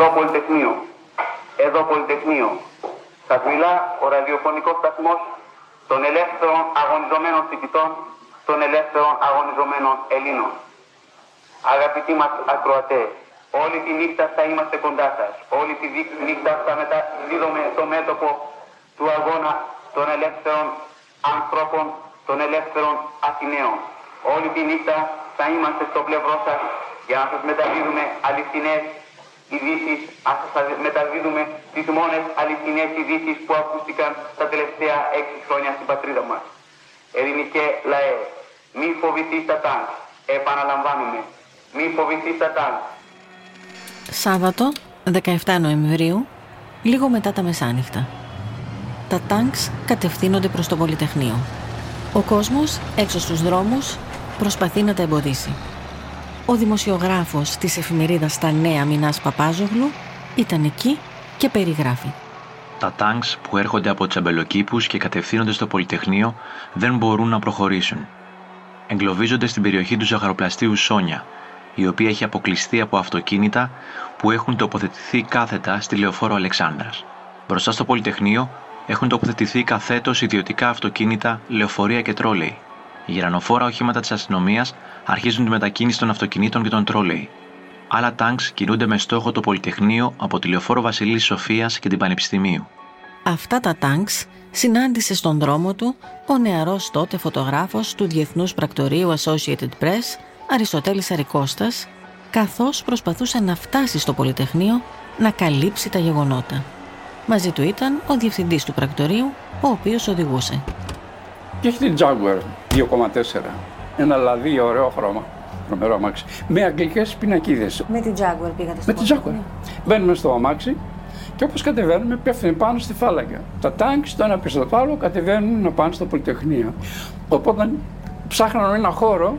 Εδώ Πολυτεχνείο. Εδώ Πολυτεχνείο. Σας μιλά ο ραδιοφωνικός σταθμός των ελεύθερων αγωνιζομένων φοιτητών, των ελεύθερων αγωνιζομένων Ελλήνων. Αγαπητοί μας ακροατές, όλη τη νύχτα θα είμαστε κοντά σας. Όλη τη νύχτα θα μεταδίδουμε το μέτωπο του αγώνα των ελεύθερων ανθρώπων, των ελεύθερων Αθηναίων. Όλη τη νύχτα θα είμαστε στο πλευρό σας για να σας μεταδίδουμε αληθινές ειδήσεις, να σας μεταδίδουμε τις μόνες αληθινές ειδήσεις που ακούστηκαν τα τελευταία έξι χρόνια στην πατρίδα μας. Ελληνικέ λαέ, μη φοβηθείς τα τάγκ. Επαναλαμβάνουμε, μη φοβηθείς τα τάγκ. Σάββατο, 17 Νοεμβρίου, λίγο μετά τα μεσάνυχτα. Τα τάγκς κατευθύνονται προς το Πολυτεχνείο. Ο κόσμος έξω στους δρόμους προσπαθεί να τα εμποδίσει. Ο δημοσιογράφος της εφημερίδας «Τα Νέα» Μινάς Παπάζογλου ήταν εκεί και περιγράφει. Τα τάγκς που έρχονται από τσαμπελοκήπους και κατευθύνονται στο Πολυτεχνείο δεν μπορούν να προχωρήσουν. Εγκλωβίζονται στην περιοχή του ζαχαροπλαστείου Σόνια, η οποία έχει αποκλειστεί από αυτοκίνητα που έχουν τοποθετηθεί κάθετα στη λεωφόρο Αλεξάνδρας. Μπροστά στο Πολυτεχνείο έχουν τοποθετηθεί καθέτος ιδιωτικά αυτοκίνητα, λεωφορεία και τρόλεϊ. Οι γερανοφόρα οχήματα της αστυνομίας αρχίζουν τη μετακίνηση των αυτοκινήτων και των τρόλεϊ. Άλλα τάγκς κινούνται με στόχο το Πολυτεχνείο από τη λεωφόρο Βασιλής Σοφίας και την Πανεπιστημίου. Αυτά τα τάγκς συνάντησε στον δρόμο του ο νεαρός τότε φωτογράφος του Διεθνούς Πρακτορείου Associated Press, Αριστοτέλης Αρικώστας, καθώς προσπαθούσε να φτάσει στο Πολυτεχνείο να καλύψει τα γεγονότα. Μαζί του ήταν ο διευθυντής του πρακτορείου, ο οποίος οδηγούσε. Και έχει την Jaguar 2,4. Ένα λαδί ωραίο χρώμα. Τρομερό αμάξι. Με αγγλικές πινακίδες. Με την Jaguar πήγατε στο Με την Jaguar. Μπαίνουμε στο αμάξι και όπως κατεβαίνουμε, πέφτουν πάνω στη φάλαγγα. Τα τάγκς, το ένα πίσω το άλλο, κατεβαίνουν να πάνε στο Πολυτεχνείο. Οπότε ψάχναμε ένα χώρο,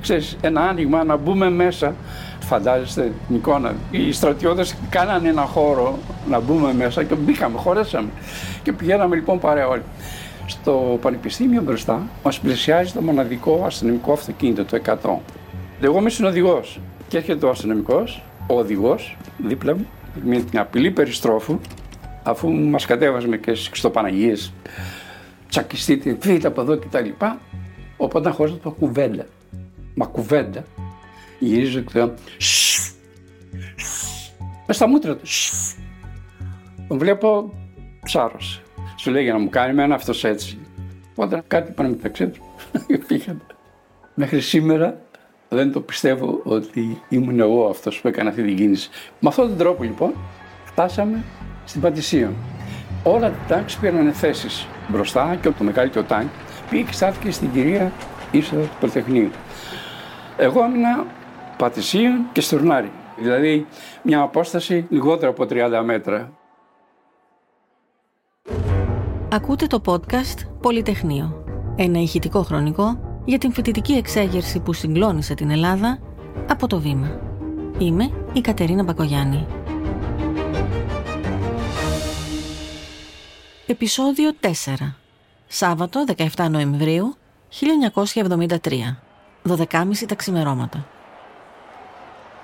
ξέρεις, ένα άνοιγμα να μπούμε μέσα Φαντάζεστε την εικόνα. Οι στρατιώτες κάνανε ένα χώρο να μπούμε μέσα και μπήκαμε, χωρέσαμε. Και πηγαίναμε λοιπόν παρέα όλοι. Στο πανεπιστήμιο μπροστά μας πλησιάζει το μοναδικό αστυνομικό αυτοκίνητο, το 100. Εγώ είμαι συνοδηγό και έρχεται ο αστυνομικός, ο οδηγός δίπλα μου, με την απειλή περιστρόφου, αφού μας κατέβαζε και στις Χριστοπαναγίε, τσακιστείτε, φύγετε από εδώ κτλ. Οπότε χωρί το κουβέντα. Μα κουβέντα γυρίζω και λέω με στα μούτρα του. Τον βλέπω ψάρος. Σου λέει για να μου κάνει με ένα αυτός έτσι. Οπότε κάτι πάνω μεταξύ τους πήγαμε. Μέχρι σήμερα δεν το πιστεύω ότι ήμουν εγώ αυτός που έκανε αυτή την κίνηση. Με αυτόν τον τρόπο λοιπόν φτάσαμε στην Πατησία. Όλα τα τάγκ πήραν θέσεις μπροστά και το μεγαλύτερο τάγκ πήγε και στάθηκε στην κυρία είσοδο του Πολυτεχνείου. Εγώ έμεινα Πατησίων και Στουρνάρι. Δηλαδή μια απόσταση λιγότερο από 30 μέτρα. Ακούτε το podcast Πολυτεχνείο. Ένα ηχητικό χρονικό για την φοιτητική εξέγερση που συγκλώνησε την Ελλάδα από το βήμα. Είμαι η Κατερίνα Μπακογιάννη. Επισόδιο 4. Σάββατο 17 Νοεμβρίου 1973. 12.30 τα ξημερώματα.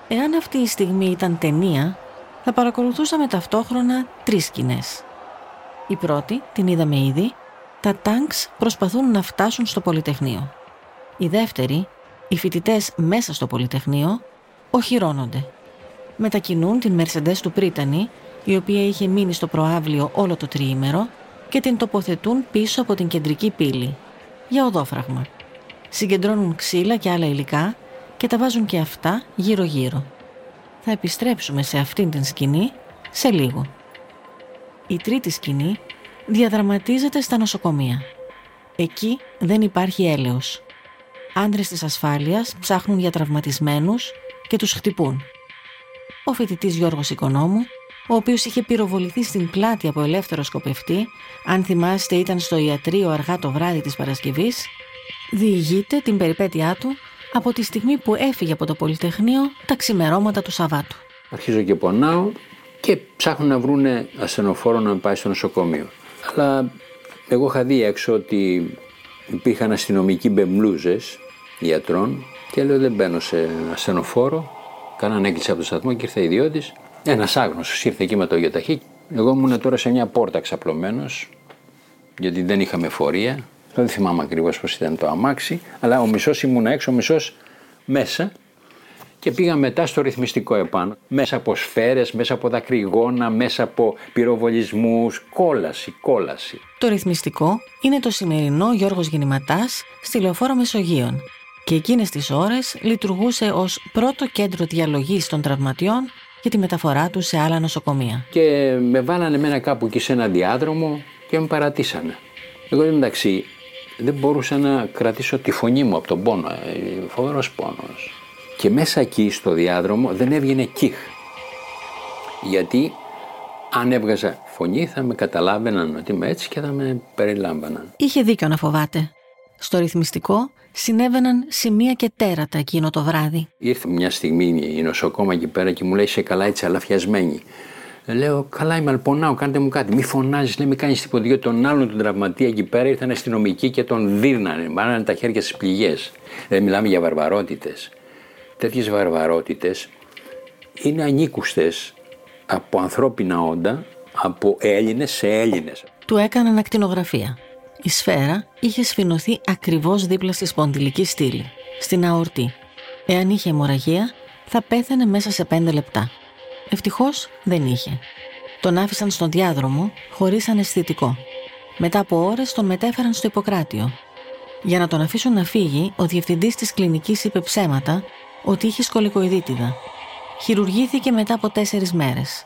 Εάν αυτή η στιγμή ήταν ταινία, θα παρακολουθούσαμε ταυτόχρονα τρεις σκηνές. Η πρώτη, την είδαμε ήδη, τα τάγκς προσπαθούν να φτάσουν στο Πολυτεχνείο. Η δεύτερη, οι φοιτητές μέσα στο Πολυτεχνείο, οχυρώνονται. Μετακινούν την Mercedes του Πρίτανη, η οποία είχε μείνει στο προάβλιο όλο το τριήμερο, και την τοποθετούν πίσω από την κεντρική πύλη, για οδόφραγμα. Συγκεντρώνουν ξύλα και άλλα υλικά και τα βάζουν και αυτά γύρω-γύρω. Θα επιστρέψουμε σε αυτήν την σκηνή σε λίγο. Η τρίτη σκηνή διαδραματίζεται στα νοσοκομεία. Εκεί δεν υπάρχει έλεος. Άντρες της ασφάλειας ψάχνουν για τραυματισμένους και τους χτυπούν. Ο φοιτητής Γιώργος Οικονόμου, ο οποίος είχε πυροβοληθεί στην πλάτη από ελεύθερο σκοπευτή, αν θυμάστε ήταν στο ιατρείο αργά το βράδυ της Παρασκευής, διηγείται την περιπέτειά του από τη στιγμή που έφυγε από το Πολυτεχνείο τα ξημερώματα του Σαββάτου. Αρχίζω και πονάω και ψάχνουν να βρουν ασθενοφόρο να πάει στο νοσοκομείο. Αλλά εγώ είχα δει έξω ότι υπήρχαν αστυνομικοί μπεμπλούζε ιατρών και λέω δεν μπαίνω σε ασθενοφόρο. Κάνανε έκλεισε από το σταθμό και ήρθε ιδιώτης. Ένας άγνωστος ήρθε εκεί με το γεταχή. Εγώ ήμουν τώρα σε μια πόρτα ξαπλωμένος, γιατί δεν είχαμε φορεία. Δεν θυμάμαι ακριβώς πώς ήταν το αμάξι, αλλά ο μισός ήμουν έξω, ο μισός μέσα και πήγα μετά στο ρυθμιστικό επάνω. Μέσα από σφαίρες, μέσα από δακρυγόνα, μέσα από πυροβολισμούς, κόλαση, κόλαση. Το ρυθμιστικό είναι το σημερινό Γιώργος Γεννηματάς στη Λεωφόρο Μεσογείων και εκείνες τις ώρες λειτουργούσε ως πρώτο κέντρο διαλογής των τραυματιών για τη μεταφορά του σε άλλα νοσοκομεία. Και με βάλανε μένα κάπου εκεί σε ένα διάδρομο και με παρατήσανε. Εγώ εντάξει δεν μπορούσα να κρατήσω τη φωνή μου από τον πόνο, ε, φοβερός πόνος. Και μέσα εκεί στο διάδρομο δεν έβγαινε κύχ. Γιατί αν έβγαζα φωνή θα με καταλάβαιναν ότι είμαι έτσι και θα με περιλάμβαναν. Είχε δίκιο να φοβάται. Στο ρυθμιστικό συνέβαιναν σημεία και τέρατα εκείνο το βράδυ. Ήρθε μια στιγμή η νοσοκόμα εκεί πέρα και μου λέει σε καλά έτσι αλαφιασμένη. Λέω, καλά είμαι, αλλά πονάω, κάντε μου κάτι. Μη φωνάζεις, λέει, μη κάνεις τίποτα. Γιατί τον άλλον τον τραυματία εκεί πέρα ήρθαν αστυνομικοί και τον δίρνανε. Μάνανε τα χέρια στις πληγές. Δεν μιλάμε για βαρβαρότητες τέτοιες βαρβαρότητες είναι ανήκουστες από ανθρώπινα όντα, από Έλληνες σε Έλληνες. Του έκαναν ακτινογραφία. Η σφαίρα είχε σφινωθεί ακριβώς δίπλα στη σπονδυλική στήλη, στην αορτή. Εάν είχε αιμορραγία, θα πέθανε μέσα σε πέντε λεπτά. Ευτυχώς δεν είχε. Τον άφησαν στον διάδρομο, χωρίς αναισθητικό. Μετά από ώρες τον μετέφεραν στο Ιπποκράτιο. Για να τον αφήσουν να φύγει, ο διευθυντής της κλινικής είπε ψέματα ότι είχε σκολικοειδίτιδα. Χειρουργήθηκε μετά από τέσσερις μέρες.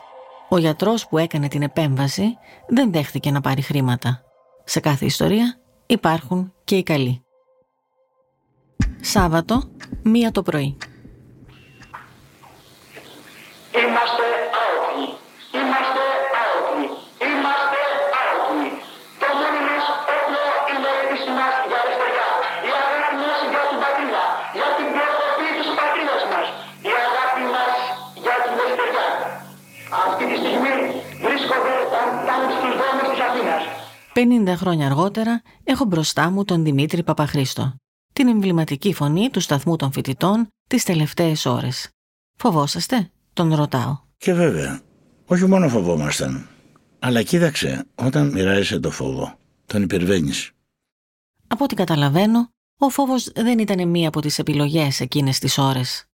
Ο γιατρός που έκανε την επέμβαση δεν δέχτηκε να πάρει χρήματα. Σε κάθε ιστορία υπάρχουν και οι καλοί. Σάββατο, μία το πρωί. Είμαστε 50 χρόνια αργότερα έχω μπροστά μου τον Δημήτρη Παπαχρήστο. Την εμβληματική φωνή του σταθμού των φοιτητών τις τελευταίες ώρες. Φοβόσαστε, τον ρωτάω. Και βέβαια, όχι μόνο φοβόμασταν, αλλά κοίταξε, όταν μοιράζεσαι το φόβο, τον υπερβαίνεις. Από ό,τι καταλαβαίνω, ο φόβος δεν ήταν μία από τις επιλογές εκείνες τις ώρες.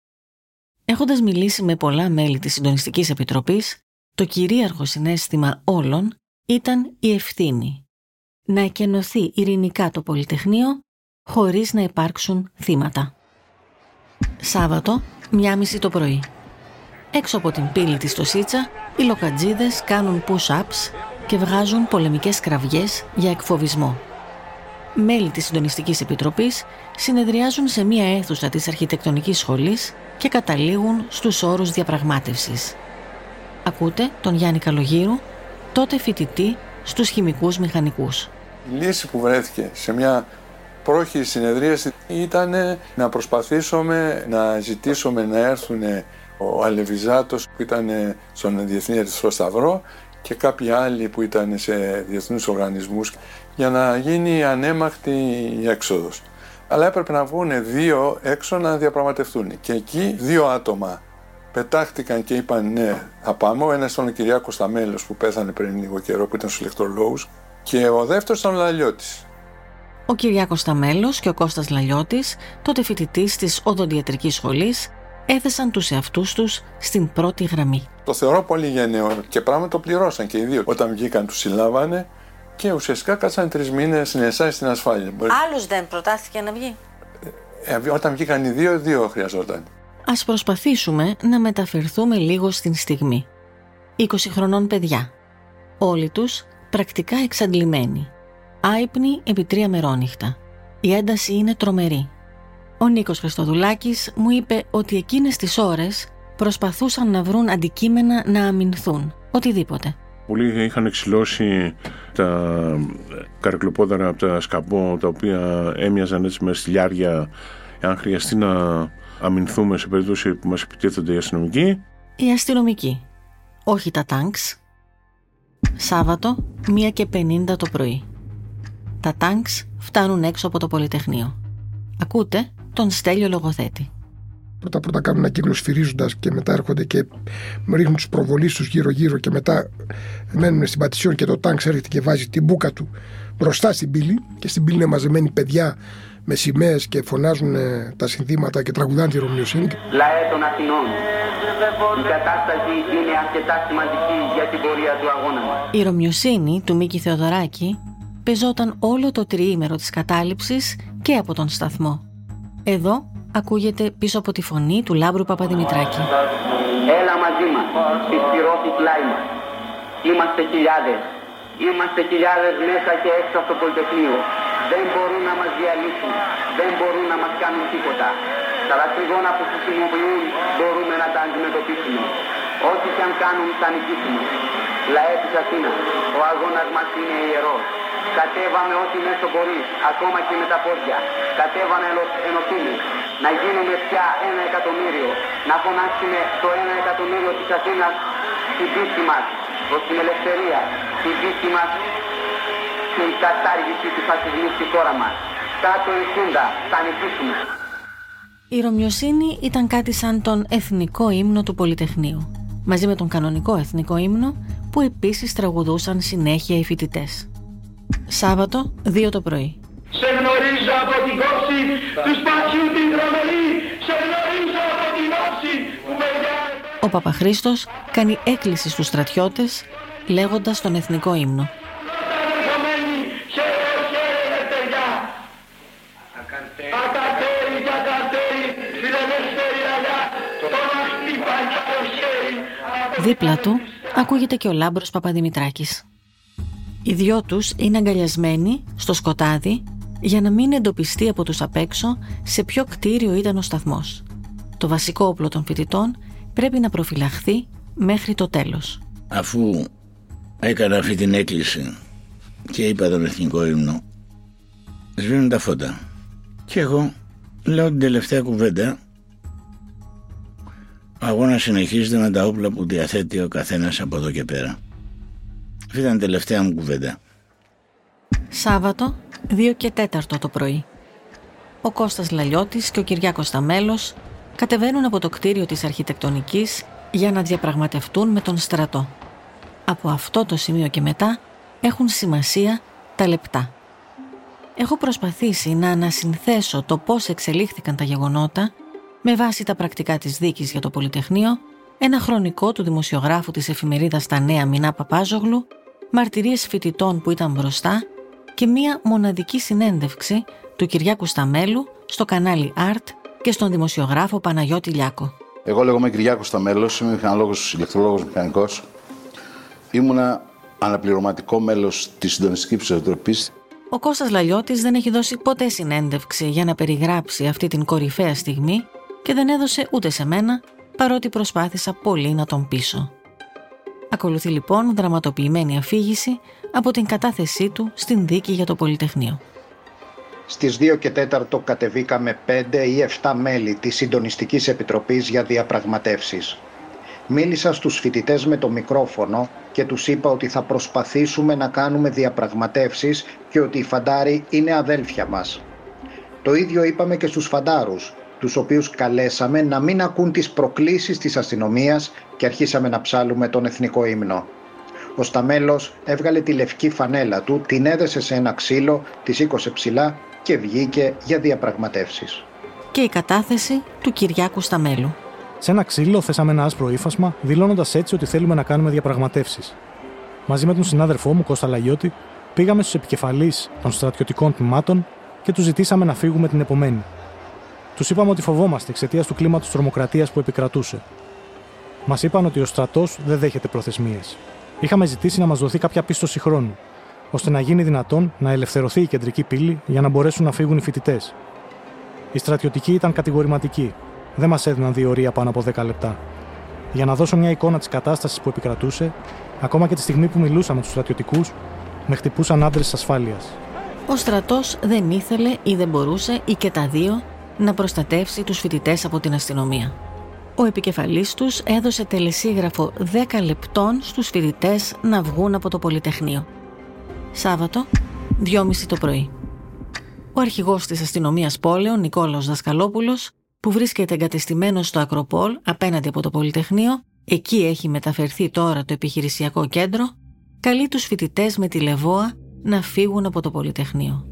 Έχοντας μιλήσει με πολλά μέλη της Συντονιστικής Επιτροπής, το κυρίαρχο συνέστημα όλων ήταν η ευθύνη. Να εκενωθεί ειρηνικά το Πολυτεχνείο χωρίς να υπάρξουν θύματα. Σάββατο, μία μισή το πρωί. Έξω από την πύλη της στο Σίτσα, οι λοκατζίδες κάνουν push-ups και βγάζουν πολεμικές κραυγές για εκφοβισμό. Μέλη της Συντονιστικής Επιτροπής συνεδριάζουν σε μία αίθουσα της Αρχιτεκτονικής Σχολής και καταλήγουν στους όρους διαπραγμάτευσης. Ακούτε τον Γιάννη Καλογύρου, τότε φοιτητή στους χημικούς μηχανικούς. Η λύση που βρέθηκε σε μια πρόχειρη συνεδρίαση ήταν να προσπαθήσουμε να ζητήσουμε να έρθουν ο Αλεβιζάτος που ήταν στον Διεθνή Ερυθρό Σταυρό και κάποιοι άλλοι που ήταν σε διεθνούς οργανισμούς για να γίνει ανέμακτη η έξοδος. Αλλά έπρεπε να βγουν δύο έξω να διαπραγματευτούν. Και εκεί δύο άτομα πετάχτηκαν και είπαν ναι, θα πάμε. Ο ένας ήταν ο Κυριάκος Σταμέλος που πέθανε πριν λίγο καιρό που ήταν στους ηλεκτρολόγους και ο δεύτερος ήταν ο Λαλιώτης. Ο Κυριάκος Σταμέλος και ο Κώστας Λαλιώτης, τότε φοιτητής της Οδοντιατρικής Σχολής, έθεσαν τους εαυτούς τους στην πρώτη γραμμή. Το θεωρώ πολύ γενναίο και πράγματι το πληρώσαν και οι δύο. Όταν βγήκαν, τους συλλάβανε και ουσιαστικά κάτσαν τρεις μήνες στην εσάι στην ασφάλεια. Άλλους δεν προτάθηκε να βγει. Ε, όταν βγήκαν οι δύο, δύο χρειαζόταν. Ας προσπαθήσουμε να μεταφερθούμε λίγο στην στιγμή. 20 χρονών παιδιά. Όλοι τους πρακτικά εξαντλημένοι. Άϊπνοι επί τρία μερόνυχτα. Η ένταση είναι τρομερή. Ο Νίκος Χριστοδουλάκης μου είπε ότι εκείνες τις ώρες προσπαθούσαν να βρουν αντικείμενα να αμυνθούν. Οτιδήποτε. Πολλοί είχαν εξυλώσει τα καρκλοπόδαρα από τα σκαμπό τα οποία έμοιαζαν έτσι με στυλιάρια αν χρειαστεί να αμυνθούμε σε περίπτωση που μας επιτίθενται οι αστυνομικοί. Οι αστυνομικοί. Όχι τα τάγκς. Σάββατο, 1 και 50 το πρωί. Τα τάγκς φτάνουν έξω από το Πολυτεχνείο. Ακούτε τον Στέλιο Λογοθέτη. Πρώτα πρώτα κάνουν ένα κύκλο σφυρίζοντας και μετά έρχονται και ρίχνουν τους προβολείς τους γύρω-γύρω και μετά μένουν στην πατησιόν και το τάγκς έρχεται και βάζει την μπουκα του μπροστά στην πύλη και στην πύλη είναι μαζεμένοι παιδιά με σημαίες και φωνάζουν ε, τα συνθήματα και τραγουδάνε τη Ρωμιοσύνη. Λαέ των Αθηνών, η κατάσταση είναι αρκετά σημαντική για την πορεία του αγώνα μας. Η Ρωμιοσύνη του Μίκη Θεοδωράκη πεζόταν όλο το τριήμερο της κατάληψης και από τον σταθμό. Εδώ ακούγεται πίσω από τη φωνή του Λάμπρου Παπαδημητράκη. Έλα μαζί μας, στη σπυρώθη πλάι μας. Είμαστε χιλιάδες. Είμαστε χιλιάδες μέσα και έξω από το Πολυτεχνείο. Δεν μπορούν να μας διαλύσουν. Δεν μπορούν να μας κάνουν τίποτα. Τα δακρυγόνα που χρησιμοποιούν μπορούμε να τα αντιμετωπίσουμε. Ό,τι και αν κάνουν θα νικήσουμε. Λαέ της Αθήνας, ο αγώνας μας είναι ιερός. Κατέβαμε ό,τι μέσο μπορείς, ακόμα και με τα πόδια. Κατέβαμε ενωθούμε. Να γίνουμε πια ένα εκατομμύριο. Να φωνάξουμε το ένα εκατομμύριο της Αθήνας στην πίστη μας, προς την ελευθερία, στην πίστη μας, στην κατάργηση του φασισμού στη χώρα μας. Κάτω η Χούντα, θα νικήσουμε. Η Ρωμιοσύνη ήταν κάτι σαν τον εθνικό ύμνο του Πολυτεχνείου, μαζί με τον κανονικό εθνικό ύμνο που επίσης τραγουδούσαν συνέχεια οι φοιτητές. Σάββατο, 2 το πρωί. Σε γνωρίζω από την κόψη τους σπατιού την τρομερή. Σε γνωρίζω από την όψη που με Ο Παπαχρίστος κάνει έκκληση στους στρατιώτες λέγοντας τον εθνικό ύμνο. Δίπλα του ακούγεται και ο Λάμπρος Παπαδημητράκης. Οι δυο τους είναι αγκαλιασμένοι στο σκοτάδι για να μην εντοπιστεί από τους απ' έξω σε ποιο κτίριο ήταν ο σταθμός. Το βασικό όπλο των φοιτητών πρέπει να προφυλαχθεί μέχρι το τέλος. Αφού έκανα αυτή την έκκληση και είπα τον εθνικό ύμνο, σβήνουν τα φώτα. Και εγώ λέω την τελευταία κουβέντα ο αγώνας συνεχίζεται με τα όπλα που διαθέτει ο καθένας από εδώ και πέρα. Αυτή ήταν η τελευταία μου κουβέντα. Σάββατο, 2 και 4 το πρωί. Ο Κώστας Λαλιώτης και ο Κυριάκος Σταμέλος κατεβαίνουν από το κτίριο της αρχιτεκτονικής για να διαπραγματευτούν με τον στρατό. Από αυτό το σημείο και μετά έχουν σημασία τα λεπτά. Έχω προσπαθήσει να ανασυνθέσω το πώς εξελίχθηκαν τα γεγονότα με βάση τα πρακτικά της δίκης για το Πολυτεχνείο, ένα χρονικό του δημοσιογράφου της εφημερίδας «Τα Νέα Μινά Παπάζογλου», μαρτυρίες φοιτητών που ήταν μπροστά και μία μοναδική συνέντευξη του Κυριάκου Σταμέλου στο κανάλι Art και στον δημοσιογράφο Παναγιώτη Λιάκο. Εγώ λέγομαι Κυριάκος Σταμέλος, είμαι μηχανολόγος, ηλεκτρολόγος μηχανικός. Ήμουνα αναπληρωματικό μέλος της Συντονιστικής Επιτροπή. Ο Κώστας Λαλιώτης δεν έχει δώσει ποτέ συνέντευξη για να περιγράψει αυτή την κορυφαία στιγμή και δεν έδωσε ούτε σε μένα, παρότι προσπάθησα πολύ να τον πείσω. Ακολουθεί λοιπόν δραματοποιημένη αφήγηση από την κατάθεσή του στην δίκη για το Πολυτεχνείο. Στις 2 και 4 κατεβήκαμε 5 ή 7 μέλη της Συντονιστικής Επιτροπής για διαπραγματεύσεις. Μίλησα στους φοιτητές με το μικρόφωνο και τους είπα ότι θα προσπαθήσουμε να κάνουμε διαπραγματεύσεις και ότι οι φαντάροι είναι αδέλφια μας. Το ίδιο είπαμε και στους φαντάρους, τους οποίους καλέσαμε να μην ακούν τις προκλήσεις της αστυνομίας και αρχίσαμε να ψάλουμε τον εθνικό ύμνο. Ο Σταμέλος έβγαλε τη λευκή φανέλα του, την έδεσε σε ένα ξύλο, τη σήκωσε ψηλά και βγήκε για διαπραγματεύσεις. Και η κατάθεση του Κυριάκου Σταμέλου. Σε ένα ξύλο θέσαμε ένα άσπρο ύφασμα, δηλώνοντας έτσι ότι θέλουμε να κάνουμε διαπραγματεύσεις. Μαζί με τον συνάδελφό μου, Κώστα Λαγιώτη, πήγαμε στους επικεφαλείς των στρατιωτικών τμήματων και τους ζητήσαμε να φύγουμε την επομένη. Τους είπαμε ότι φοβόμαστε εξαιτίας του κλίματος τρομοκρατίας που επικρατούσε. Μας είπαν ότι ο στρατός δεν δέχεται προθεσμίες. Είχαμε ζητήσει να μας δοθεί κάποια πίστοση χρόνου, ώστε να γίνει δυνατόν να ελευθερωθεί η κεντρική πύλη για να μπορέσουν να φύγουν οι φοιτητές. Οι στρατιωτικοί ήταν κατηγορηματικοί. Δεν μας έδιναν διορία πάνω από 10 λεπτά. Για να δώσω μια εικόνα της κατάστασης που επικρατούσε, ακόμα και τη στιγμή που μιλούσα με τους στρατιωτικούς, με χτυπούσαν άντρες ασφάλειας. Ο στρατός δεν ήθελε ή δεν μπορούσε ή και τα δύο να προστατεύσει τους φοιτητές από την αστυνομία. Ο επικεφαλής τους έδωσε τελεσίγραφο 10 λεπτών στους φοιτητές να βγουν από το Πολυτεχνείο. Σάββατο, 2.30 το πρωί. Ο αρχηγός της αστυνομίας πόλεων, Νικόλαος Δασκαλόπουλος, που βρίσκεται εγκατεστημένος στο Ακροπόλ απέναντι από το Πολυτεχνείο, εκεί έχει μεταφερθεί τώρα το επιχειρησιακό κέντρο, καλεί τους φοιτητές με τη Λεβόα να φύγουν από το Πολυτεχνείο.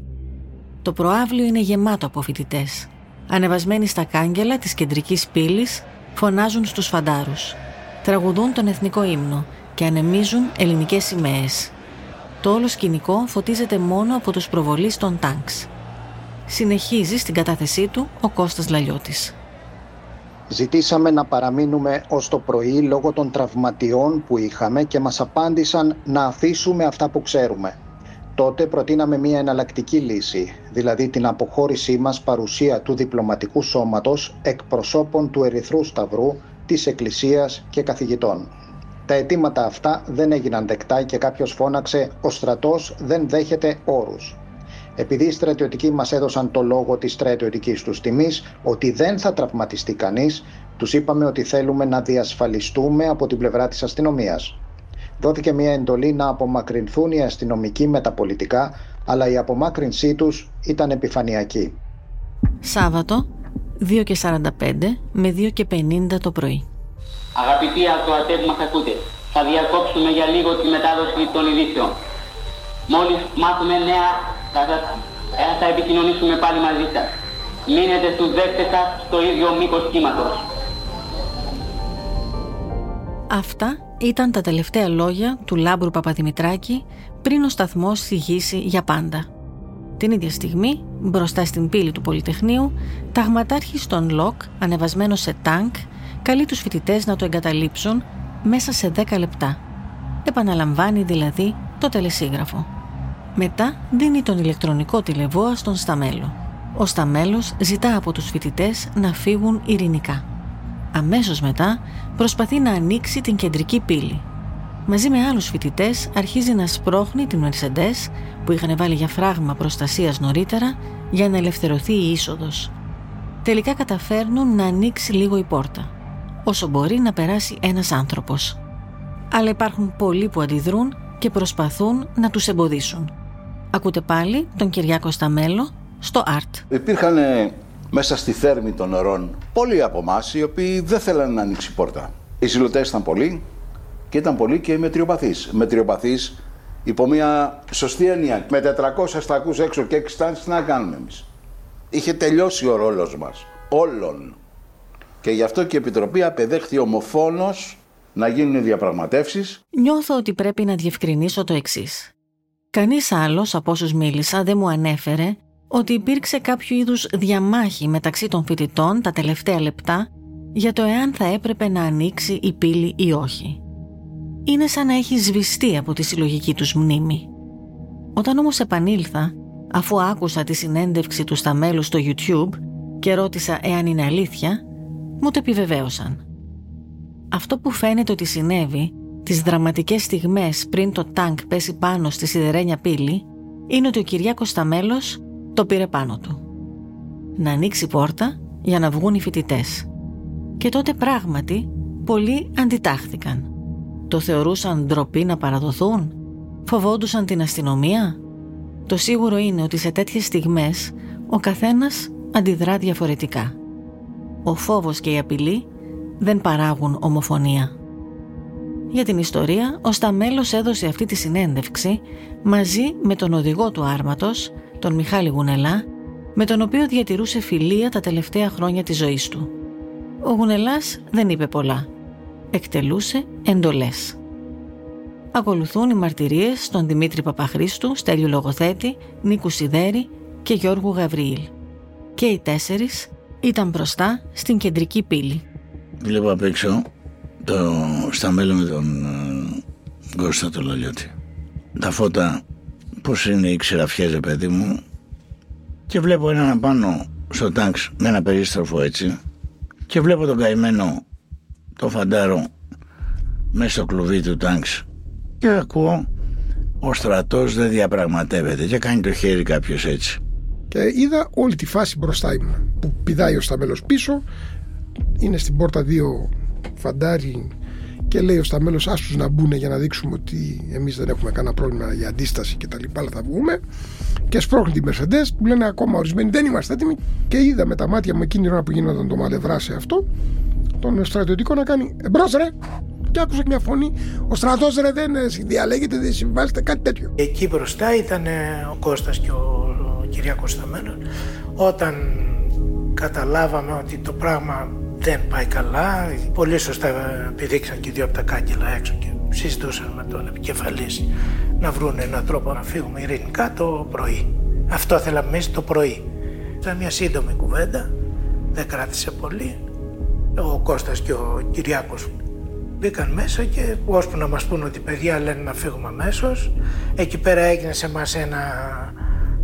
Το προάβλιο είναι γεμάτο από φοιτητές. Ανεβασμένοι στα κάγκελα της κεντρικής πύλης, φωνάζουν στους φαντάρους. Τραγουδούν τον εθνικό ύμνο και ανεμίζουν ελληνικές σημαίες. Το όλο σκηνικό φωτίζεται μόνο από τους προβολείς των τάγκς. Συνεχίζει στην κατάθεσή του ο Κώστας Λαλιώτης. Ζητήσαμε να παραμείνουμε ως το πρωί λόγω των τραυματιών που είχαμε και μας απάντησαν να αφήσουμε αυτά που ξέρουμε. Τότε προτείναμε μια εναλλακτική λύση, δηλαδή την αποχώρησή μας παρουσία του διπλωματικού σώματος εκπροσώπων του Ερυθρού Σταυρού, της Εκκλησίας και καθηγητών. Τα αιτήματα αυτά δεν έγιναν δεκτά και κάποιος φώναξε «Ο στρατός δεν δέχεται όρους». Επειδή οι στρατιωτικοί μας έδωσαν το λόγο της στρατιωτικής τους τιμής ότι δεν θα τραυματιστεί κανείς, τους είπαμε ότι θέλουμε να διασφαλιστούμε από την πλευρά της αστυνομίας. Δόθηκε μια εντολή να απομακρυνθούν οι αστυνομικοί με τα πολιτικά, αλλά η απομάκρυνσή τους ήταν επιφανειακή. Σάββατο, 2 και 45 με 2 και 50 το πρωί. Αγαπητοί ακροατές που μας ακούτε, θα διακόψουμε για λίγο τη μετάδοση των ειδήσεων. Μόλις μάθουμε νέα, θα, θα επικοινωνήσουμε πάλι μαζί σας. Μείνετε στους δέκτες σας στο ίδιο μήκος κύματος. Αυτά ήταν τα τελευταία λόγια του Λάμπρου Παπαδημητράκη πριν ο σταθμός συγγύσει για πάντα. Την ίδια στιγμή, μπροστά στην πύλη του Πολυτεχνείου, ταγματάρχης των ΛΟΚ, ανεβασμένο σε τάγκ, καλεί τους φοιτητές να το εγκαταλείψουν μέσα σε 10 λεπτά. Επαναλαμβάνει δηλαδή το τελεσίγραφο. Μετά δίνει τον ηλεκτρονικό τηλεβόα στον Σταμέλο. Ο Σταμέλος ζητά από τους φοιτητές να φύγουν ειρηνικά. Αμέσως μετά προσπαθεί να ανοίξει την κεντρική πύλη. Μαζί με άλλους φοιτητές αρχίζει να σπρώχνει την Mercedes που είχαν βάλει για φράγμα προστασίας νωρίτερα για να ελευθερωθεί η είσοδος. Τελικά καταφέρνουν να ανοίξει λίγο η πόρτα όσο μπορεί να περάσει ένας άνθρωπος. Αλλά υπάρχουν πολλοί που αντιδρούν και προσπαθούν να τους εμποδίσουν. Ακούτε πάλι τον Κυριάκο Σταμέλο στο ΑΡΤ. Υπήρχαν μέσα στη θέρμη των ωρών πολλοί από εμάς οι οποίοι δεν θέλανε να ανοίξει πόρτα. Οι ζηλωτές ήταν πολλοί και ήταν πολλοί και οι μετριοπαθείς. Μετριοπαθείς υπό μια σωστή έννοια. Με 400 στακού έξω και 6 τάξει, τι να κάνουμε εμείς. Είχε τελειώσει ο ρόλος μας. Όλων. Και γι' αυτό και η Επιτροπή απεδέχθη ομοφόνος να γίνουν διαπραγματεύσεις. Νιώθω ότι πρέπει να διευκρινίσω το εξής. Κανείς άλλος από όσους μίλησα δεν μου ανέφερε ότι υπήρξε κάποιο είδους διαμάχη μεταξύ των φοιτητών τα τελευταία λεπτά για το εάν θα έπρεπε να ανοίξει η πύλη ή όχι. Είναι σαν να έχει σβηστεί από τη συλλογική τους μνήμη. Όταν όμως επανήλθα, αφού άκουσα τη συνέντευξη του στα μέλους στο YouTube και ρώτησα εάν είναι αλήθεια, μου το επιβεβαίωσαν. Αυτό που φαίνεται ότι συνέβη τις δραματικές στιγμές πριν το τάγκ πέσει πάνω στη σιδερένια πύλη είναι ότι ο Κυριάκος Σταμέλος το πήρε πάνω του. Να ανοίξει πόρτα για να βγουν οι φοιτητές. Και τότε πράγματι πολλοί αντιτάχθηκαν. Το θεωρούσαν ντροπή να παραδοθούν, φοβόντουσαν την αστυνομία; Το σίγουρο είναι ότι σε τέτοιες στιγμές ο καθένας αντιδρά διαφορετικά ο φόβος και η απειλή δεν παράγουν ομοφωνία. Για την ιστορία, ο Σταμέλος έδωσε αυτή τη συνέντευξη μαζί με τον οδηγό του άρματος, τον Μιχάλη Γουνελά, με τον οποίο διατηρούσε φιλία τα τελευταία χρόνια της ζωής του. Ο Γουνελάς δεν είπε πολλά. Εκτελούσε εντολές. Ακολουθούν οι μαρτυρίες των Δημήτρη Παπαχρίστου, Στέλιου Λογοθέτη, Νίκου Σιδέρη και Γιώργου Γαβριήλ. Και οι τέσσερις ήταν μπροστά στην κεντρική πύλη. Βλέπω απ' έξω το σταμέλο με τον ε, Κώστα το Λαλιώτη. Τα φώτα πώς είναι οι ξεραφιές παιδί μου; Και βλέπω έναν απάνω στο τάγκς με ένα περίστροφο έτσι. Και βλέπω τον καημένο το φαντάρο μέσα στο κλουβί του τάγκς και ακούω ο στρατός δεν διαπραγματεύεται και κάνει το χέρι κάποιος έτσι. Και είδα όλη τη φάση μπροστά μου που πηδάει ο Σταμέλος πίσω. Είναι στην πόρτα δύο φαντάρι και λέει ο Σταμέλος άστους να μπουν για να δείξουμε ότι εμείς δεν έχουμε κανένα πρόβλημα για αντίσταση και τα λοιπά αλλά θα βγούμε. Και σπρώχνει την Mercedes που λένε ακόμα ορισμένοι δεν είμαστε έτοιμοι και είδα με τα μάτια μου εκείνη την ώρα που γίνονταν το μαλευρά σε αυτό τον στρατιωτικό να κάνει εμπρός ρε και άκουσα μια φωνή ο στρατός ρε δεν διαλέγεται δεν συμβάζεται κάτι τέτοιο. Εκεί μπροστά ήταν ο Κώστας και ο, ο Κυριάκος Σταμένος όταν καταλάβαμε ότι το πράγμα δεν πάει καλά. Πολύ σωστά πηδήξαν και δύο από τα κάγκελα έξω και συζητούσαν με τον επικεφαλής να βρουν έναν τρόπο να φύγουμε ειρηνικά το πρωί. Αυτό θέλαμε εμείς το πρωί. Ήταν μια σύντομη κουβέντα, δεν κράτησε πολύ. Ο Κώστας και ο Κυριάκος μπήκαν μέσα και ώσπου να μας πούν ότι παιδιά λένε να φύγουμε αμέσως. Εκεί πέρα έγινε σε μας ένα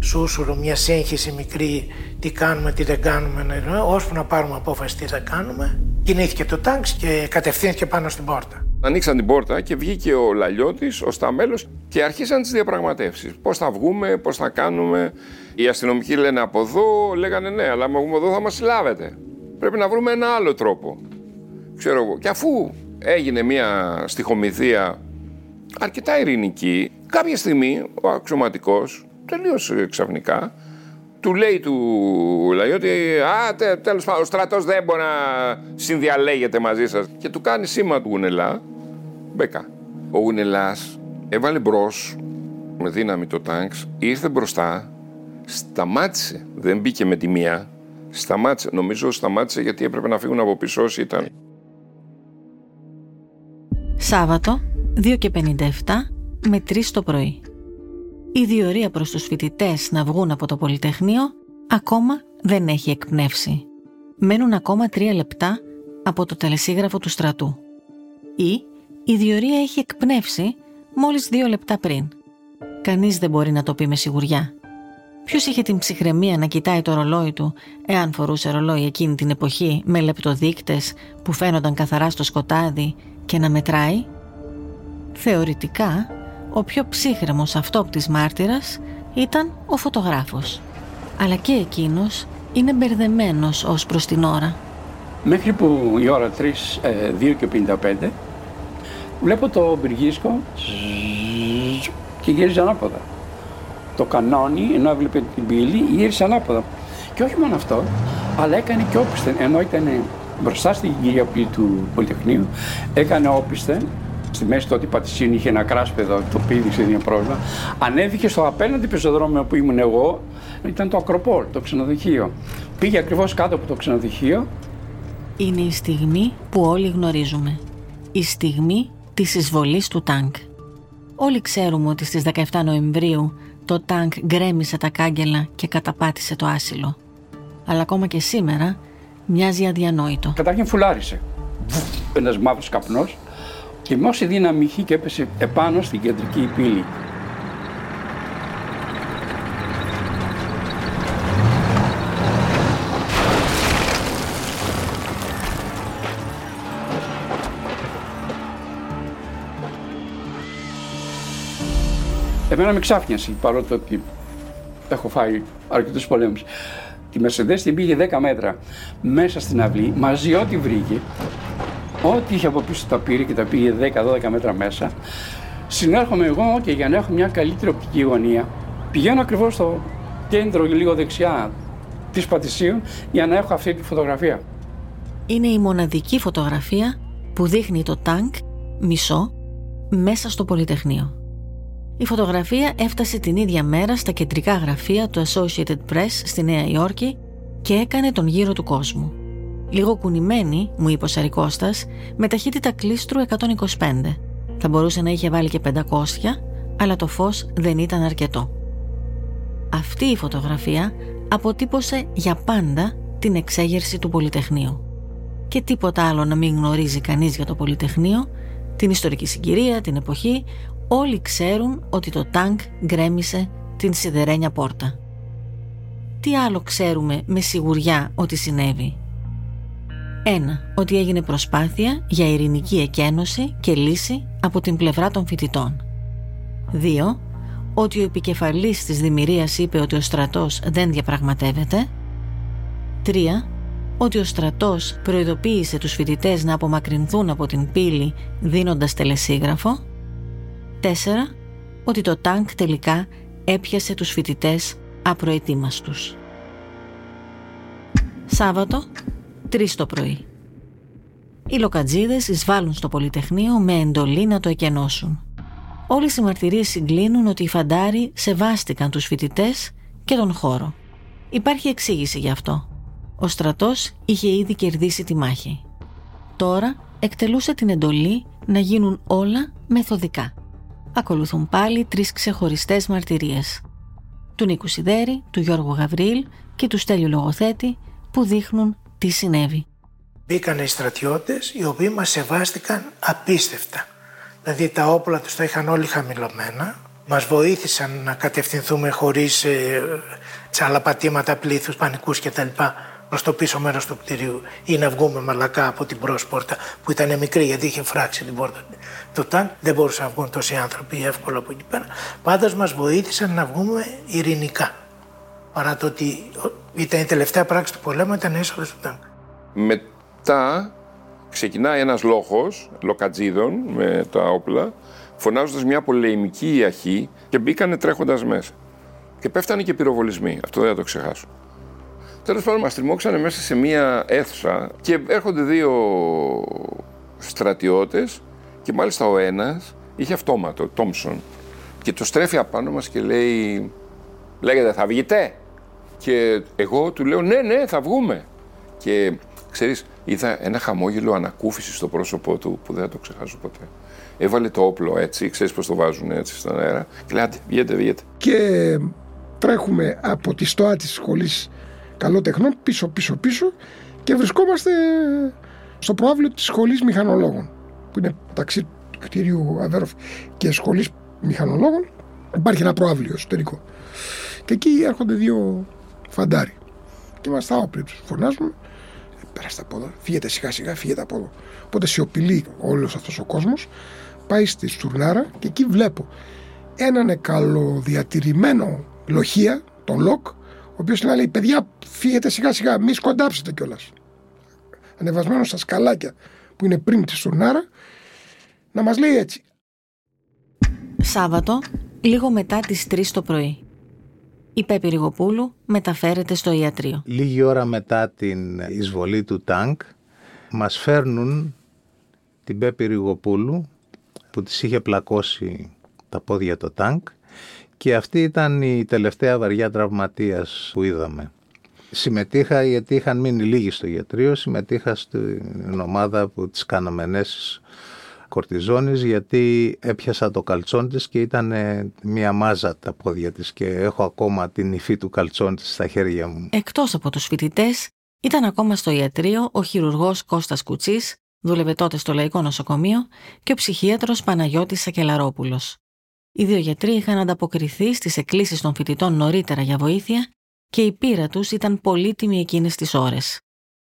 σούσουρο, μια σύγχυση μικρή, τι κάνουμε, τι δεν κάνουμε, ώσπου να πάρουμε απόφαση τι θα κάνουμε. Κινήθηκε το τάγκ και κατευθύνθηκε πάνω στην πόρτα. Ανοίξαν την πόρτα και βγήκε ο Λαλιώτης, ο Σταμέλος και αρχίσαν τις διαπραγματεύσεις. Πώς θα βγούμε, πώς θα κάνουμε. Οι αστυνομικοί λένε από εδώ, λέγανε ναι, αλλά με βγούμε εδώ θα μας συλλάβετε. Πρέπει να βρούμε ένα άλλο τρόπο. Ξέρω εγώ. Και αφού έγινε μια στοιχομηθεία αρκετά ειρηνική, κάποια στιγμή ο αξιωματικός τελείω ξαφνικά, του λέει του Λαϊώτη, Α, τε, τέλος πάντων, ο στρατός δεν μπορεί να συνδιαλέγεται μαζί σας. Και του κάνει σήμα του Γουνελά, Μπέκα. Ο Γουνελά έβαλε μπρος με δύναμη το τάγκς, ήρθε μπροστά, σταμάτησε. Δεν μπήκε με τη μία. Σταμάτησε. Νομίζω σταμάτησε γιατί έπρεπε να φύγουν από πίσω όσοι ήταν. Σάββατο, 2 και 57 με 3 το πρωί η διορία προς τους φοιτητές να βγουν από το Πολυτεχνείο ακόμα δεν έχει εκπνεύσει. Μένουν ακόμα τρία λεπτά από το τελεσίγραφο του στρατού. Ή η διορία έχει εκπνεύσει μόλις δύο λεπτά πριν. Κανείς δεν μπορεί να το πει με σιγουριά. Ποιος είχε την ψυχραιμία να κοιτάει το ρολόι του, εάν φορούσε ρολόι εκείνη την εποχή με λεπτοδείκτες που φαίνονταν καθαρά στο σκοτάδι και να μετράει; Θεωρητικά ο πιο ψύχρεμος αυτόπτης μάρτυρας ήταν ο φωτογράφος. Αλλά και εκείνος είναι μπερδεμένος ως προς την ώρα. Μέχρι που η ώρα 3, 2 ε, και 55, βλέπω το μπυργίσκο και γύριζε ανάποδα. Το κανόνι, ενώ έβλεπε την πύλη, γύρισε ανάποδα. Και όχι μόνο αυτό, αλλά έκανε και όπισθεν, ενώ ήταν μπροστά στην κυρία του Πολυτεχνείου, έκανε όπισθεν στη μέση του Πατησίν είχε ένα κράσπεδο το πήδηξε δύο πρόβλημα. Ανέβηκε στο απέναντι πεζοδρόμιο που ήμουν εγώ, ήταν το Ακροπόλ, το ξενοδοχείο. Πήγε ακριβώς κάτω από το ξενοδοχείο. Είναι η στιγμή που όλοι γνωρίζουμε. Η στιγμή της εισβολής του τάγκ. Όλοι ξέρουμε ότι στις 17 Νοεμβρίου το τάγκ γκρέμισε τα κάγκελα και καταπάτησε το άσυλο. Αλλά ακόμα και σήμερα μοιάζει αδιανόητο. Καταρχήν φουλάρισε. Ένας μαύρος καπνός και με όση δύναμη είχε και έπεσε επάνω στην κεντρική πύλη. Εμένα με ξάφνιασε παρότι ότι έχω φάει αρκετούς πολέμους. Τη Mercedes την πήγε 10 μέτρα μέσα στην αυλή, μαζί ό,τι βρήκε Ό,τι είχε από πίσω τα πήρε και τα πήγε 10-12 μέτρα μέσα. Συνέρχομαι εγώ και για να έχω μια καλύτερη οπτική γωνία, πηγαίνω ακριβώς στο κέντρο λίγο δεξιά της Πατησίου για να έχω αυτή τη φωτογραφία. Είναι η μοναδική φωτογραφία που δείχνει το τάγκ μισό μέσα στο Πολυτεχνείο. Η φωτογραφία έφτασε την ίδια μέρα στα κεντρικά γραφεία του Associated Press στη Νέα Υόρκη και έκανε τον γύρο του κόσμου. Λίγο κουνημένη, μου είπε ο Σαρικώστας, με ταχύτητα κλίστρου 125. Θα μπορούσε να είχε βάλει και 500, αλλά το φως δεν ήταν αρκετό. Αυτή η φωτογραφία αποτύπωσε για πάντα την εξέγερση του Πολυτεχνείου. Και τίποτα άλλο να μην γνωρίζει κανείς για το Πολυτεχνείο, την ιστορική συγκυρία, την εποχή, όλοι ξέρουν ότι το τάγκ γκρέμισε την σιδερένια πόρτα. Τι άλλο ξέρουμε με σιγουριά ότι συνέβη; 1. Ότι έγινε προσπάθεια για ειρηνική εκένωση και λύση από την πλευρά των φοιτητών. 2. Ότι ο επικεφαλής της δημιουργίας είπε ότι ο στρατός δεν διαπραγματεύεται. 3. ότι ο στρατός προειδοποίησε τους φοιτητές να απομακρυνθούν από την πύλη δίνοντας τελεσίγραφο. 4. Ότι το τάγκ τελικά έπιασε τους φοιτητές απροετοίμαστους. Σάββατο, 3 το πρωί. Οι λοκατζίδες εισβάλλουν στο Πολυτεχνείο με εντολή να το εκενώσουν. Όλες οι μαρτυρίες συγκλίνουν ότι οι φαντάροι σεβάστηκαν τους φοιτητές και τον χώρο. Υπάρχει εξήγηση γι' αυτό. Ο στρατός είχε ήδη κερδίσει τη μάχη. Τώρα εκτελούσε την εντολή να γίνουν όλα μεθοδικά. Ακολουθούν πάλι τρεις ξεχωριστές μαρτυρίες. Του Νίκου Σιδέρη, του Γιώργου Γαβρίλ και του Στέλιου Λογοθέτη που δείχνουν τι συνέβη; Μπήκαν οι στρατιώτες οι οποίοι μας σεβάστηκαν απίστευτα. Δηλαδή τα όπλα τους τα είχαν όλοι χαμηλωμένα. Μας βοήθησαν να κατευθυνθούμε χωρίς ε, τσαλαπατήματα πλήθους, πανικούς κτλ προς το πίσω μέρος του κτηρίου ή να βγούμε μαλακά από την πρόσπορτα που ήταν μικρή γιατί είχε φράξει την πόρτα του τάγκ. Δεν μπορούσαν να βγουν τόσοι άνθρωποι εύκολα από εκεί πέρα. Πάντα μας βοήθησαν να βγούμε ειρηνικά. Παρά το ότι ήταν η τελευταία πράξη του πολέμου, ήταν έσοδος του τάγκ. Μετά ξεκινάει ένας λόγο λοκατζίδων με τα όπλα, φωνάζοντας μια πολεμική αρχή και μπήκανε τρέχοντας μέσα. Και πέφτανε και πυροβολισμοί. Αυτό δεν θα το ξεχάσω. Τέλος πάντων, μας τριμώξανε μέσα σε μία αίθουσα και έρχονται δύο στρατιώτες και μάλιστα ο ένας είχε αυτόματο, Τόμψον. Και το στρέφει απάνω μας και λέει: Λέγεται, θα βγείτε; Και εγώ του λέω: Ναι, ναι, θα βγούμε. Και ξέρεις, είδα ένα χαμόγελο ανακούφισης στο πρόσωπό του που δεν θα το ξεχάσω ποτέ. Έβαλε το όπλο έτσι, ξέρεις πώς το βάζουν έτσι στον αέρα. Και λέει: Βγείτε, βγείτε. Και τρέχουμε από τη στοά της σχολής καλότεχνων πίσω πίσω πίσω και βρισκόμαστε στο προάβλιο της σχολής μηχανολόγων που είναι μεταξύ του κτίριου Αβέροφ και σχολής μηχανολόγων υπάρχει ένα προάβλιο εσωτερικό και εκεί έρχονται δύο φαντάροι και είμαστε άοπλοι φωνάζουμε περάστε από εδώ, φύγετε σιγά σιγά, φύγετε από εδώ. Οπότε σιωπηλοί όλος αυτός ο κόσμος, πάει στη Στουρνάρα και εκεί βλέπω έναν καλοδιατηρημένο λοχεία, των ΛΟΚ, ο οποίος να λέει: Παιδιά, φύγετε σιγά σιγά, μη σκοντάψετε κιόλας. Ανεβασμένος στα σκαλάκια που είναι πριν τη Στουρνάρα, να μας λέει έτσι. Σάββατο, λίγο μετά τις 3 το πρωί. Η Πέπη Ριγοπούλου μεταφέρεται στο ιατρείο. Λίγη ώρα μετά την εισβολή του τάγκ, μας φέρνουν την Πέπη Ριγοπούλου που της είχε πλακώσει τα πόδια το τάγκ και αυτή ήταν η τελευταία βαριά τραυματίας που είδαμε. Συμμετείχα γιατί είχαν μείνει λίγοι στο γιατρείο, συμμετείχα στην ομάδα που τις κάναμε ενέσεις κορτιζόνης γιατί έπιασα το καλτσόν της και ήταν μια μάζα τα πόδια της και έχω ακόμα την υφή του καλτσόν της στα χέρια μου. Εκτός από τους φοιτητές, ήταν ακόμα στο ιατρείο ο χειρουργός Κώστας Κουτσής, δούλευε τότε στο Λαϊκό Νοσοκομείο και ο ψυχίατρος Παναγιώτης Σακελαρόπουλος. Οι δύο γιατροί είχαν ανταποκριθεί στις εκκλήσεις των φοιτητών νωρίτερα για βοήθεια και η πείρα τους ήταν πολύτιμη εκείνες τις ώρες.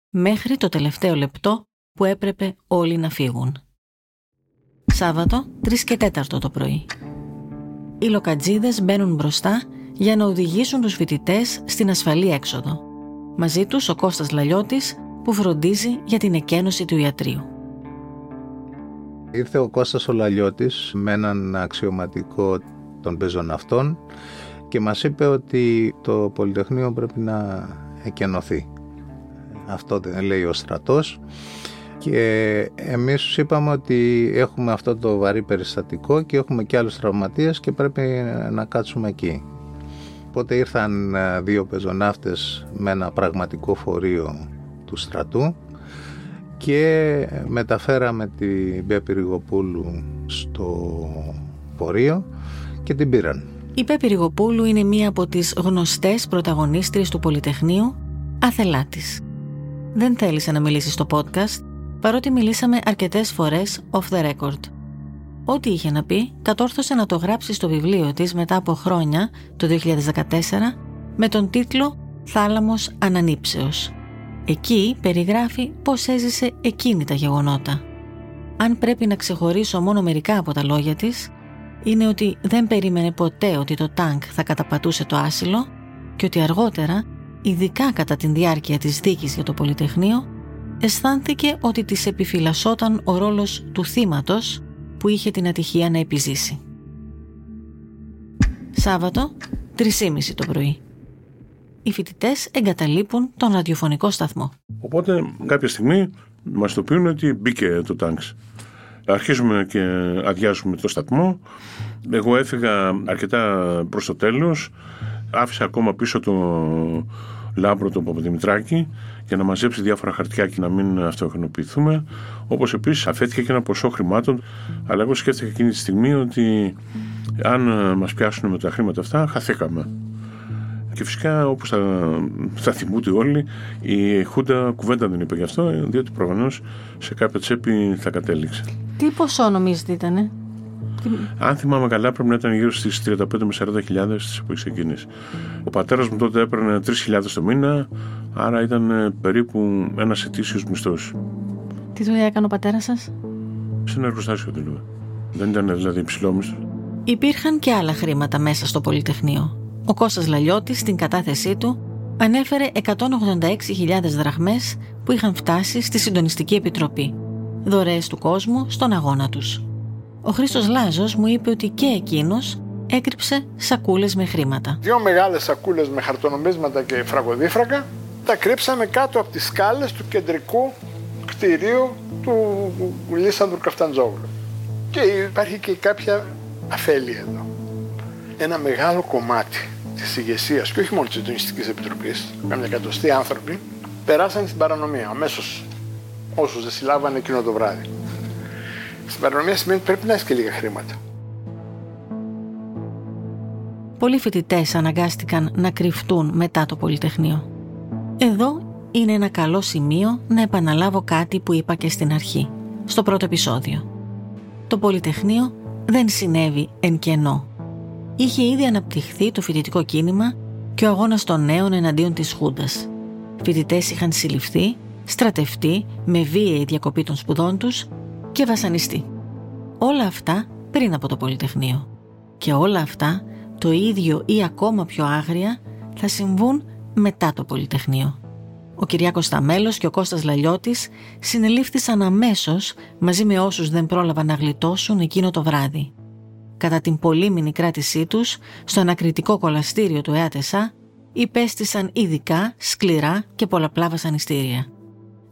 Μέχρι το τελευταίο λεπτό που έπρεπε όλοι να φύγουν. Σάββατο, 3 και 4 το πρωί. Οι λοκατζίδες μπαίνουν μπροστά για να οδηγήσουν τους φοιτητές στην ασφαλή έξοδο. Μαζί τους ο Κώστας Λαλιώτης που φροντίζει για την εκένωση του ιατρίου. Ήρθε ο Κώστας ο Λαλιώτης με έναν αξιωματικό των πεζοναυτών και μας είπε ότι το Πολυτεχνείο πρέπει να εκενωθεί. Αυτό δεν λέει ο στρατός και εμείς τους είπαμε ότι έχουμε αυτό το βαρύ περιστατικό και έχουμε και άλλους τραυματίες και πρέπει να κάτσουμε εκεί. Οπότε ήρθαν δύο πεζοναύτες με ένα πραγματικό φορείο του στρατού και μεταφέραμε την Πέπη Ριγοπούλου στο πορείο και την πήραν. Η Πέπη Ριγοπούλου είναι μία από τις γνωστές πρωταγωνίστριες του Πολυτεχνείου Αθελάτης. Δεν θέλησε να μιλήσει στο podcast, παρότι μιλήσαμε αρκετές φορές off the record. Ό,τι είχε να πει, κατόρθωσε να το γράψει στο βιβλίο της μετά από χρόνια, το 2014, με τον τίτλο «Θάλαμος Ανανύψεως». Εκεί περιγράφει πώς έζησε εκείνη τα γεγονότα. Αν πρέπει να ξεχωρίσω μόνο μερικά από τα λόγια της, είναι ότι δεν περίμενε ποτέ ότι το τάγκ θα καταπατούσε το άσυλο και ότι αργότερα ειδικά κατά την διάρκεια της δίκης για το Πολυτεχνείο, αισθάνθηκε ότι της επιφυλασσόταν ο ρόλος του θύματος που είχε την ατυχία να επιζήσει. Σάββατο, 3.30 το πρωί. Οι φοιτητές εγκαταλείπουν τον ραδιοφωνικό σταθμό. Οπότε κάποια στιγμή μας το πούν ότι μπήκε το τάγκ. Αρχίζουμε και αδειάζουμε το σταθμό. Εγώ έφυγα αρκετά προς το τέλος. Άφησα ακόμα πίσω το Λάμπρο τον Παπαδημητράκη για να μαζέψει διάφορα χαρτιά και να μην αυτοενοχοποιηθούμε. Όπως επίσης αφέθηκε και ένα ποσό χρημάτων. Αλλά εγώ σκέφτηκα εκείνη τη στιγμή ότι αν μας πιάσουν με τα χρήματα αυτά, χαθήκαμε. Και φυσικά, όπως θα, θα θυμούνται όλοι, η Χούντα κουβέντα δεν είπε γι' αυτό, διότι προφανώς σε κάποια τσέπη θα κατέληξε. Τι ποσό νομίζετε ήτανε; Αν θυμάμαι καλά, πρέπει να ήταν γύρω στις 35 με 40 χιλιάδες τη εποχή εκείνη. Ο πατέρας μου τότε έπαιρνε 3.000 το μήνα, άρα ήταν ε, περίπου ένας ετήσιος μισθός. Τι δουλειά έκανε ο πατέρας σας, Σε ένα εργοστάσιο δούλευε. Δεν ήταν δηλαδή υψηλό μισθός. Υπήρχαν και άλλα χρήματα μέσα στο Πολυτεχνείο. Ο Κώστας Λαλιώτης στην κατάθεσή του ανέφερε 186.000 δραχμές που είχαν φτάσει στη Συντονιστική Επιτροπή. Δωρεές του κόσμου στον αγώνα τους. Ο Χρήστος Λάζος μου είπε ότι και εκείνος έκρυψε σακούλες με χρήματα. Δύο μεγάλες σακούλες με χαρτονομίσματα και φραγοδίφρακα τα κρύψαμε κάτω από τις σκάλες του κεντρικού κτηρίου του Λίσανδρου Καφταντζόγλου. Και υπάρχει και κάποια αφέλεια εδώ. Ένα μεγάλο κομμάτι της ηγεσίας και όχι μόνο της Συντονιστικής Επιτροπής, κάμια εκατοστή άνθρωποι, περάσαν στην παρανομία αμέσως. Όσους δεν συλλάβανε εκείνο το βράδυ. Στην παρανομία σημαίνει ότι πρέπει να έχεις και λίγα χρήματα. Πολλοί φοιτητές αναγκάστηκαν να κρυφτούν μετά το Πολυτεχνείο. Εδώ είναι ένα καλό σημείο να επαναλάβω κάτι που είπα και στην αρχή, στο πρώτο επεισόδιο. Το Πολυτεχνείο δεν συνέβη εν κενό. Είχε ήδη αναπτυχθεί το φοιτητικό κίνημα και ο αγώνας των νέων εναντίον της Χούντας. Φοιτητές είχαν συλληφθεί, στρατευτεί με βίαιη διακοπή των σπουδών τους και βασανιστεί. Όλα αυτά πριν από το Πολυτεχνείο. Και όλα αυτά το ίδιο ή ακόμα πιο άγρια θα συμβούν μετά το Πολυτεχνείο. Ο Κυριάκος Σταμέλος και ο Κώστας Λαλιώτης συνελήφθησαν αμέσως μαζί με όσους δεν πρόλαβαν να γλιτώσουν εκείνο το βράδυ. Κατά την πολύμηνη κράτησή τους στο ανακριτικό κολαστήριο του ΕΑΤΕΣΑ υπέστησαν ειδικά, σκληρά και πολλαπλά βασανιστήρια.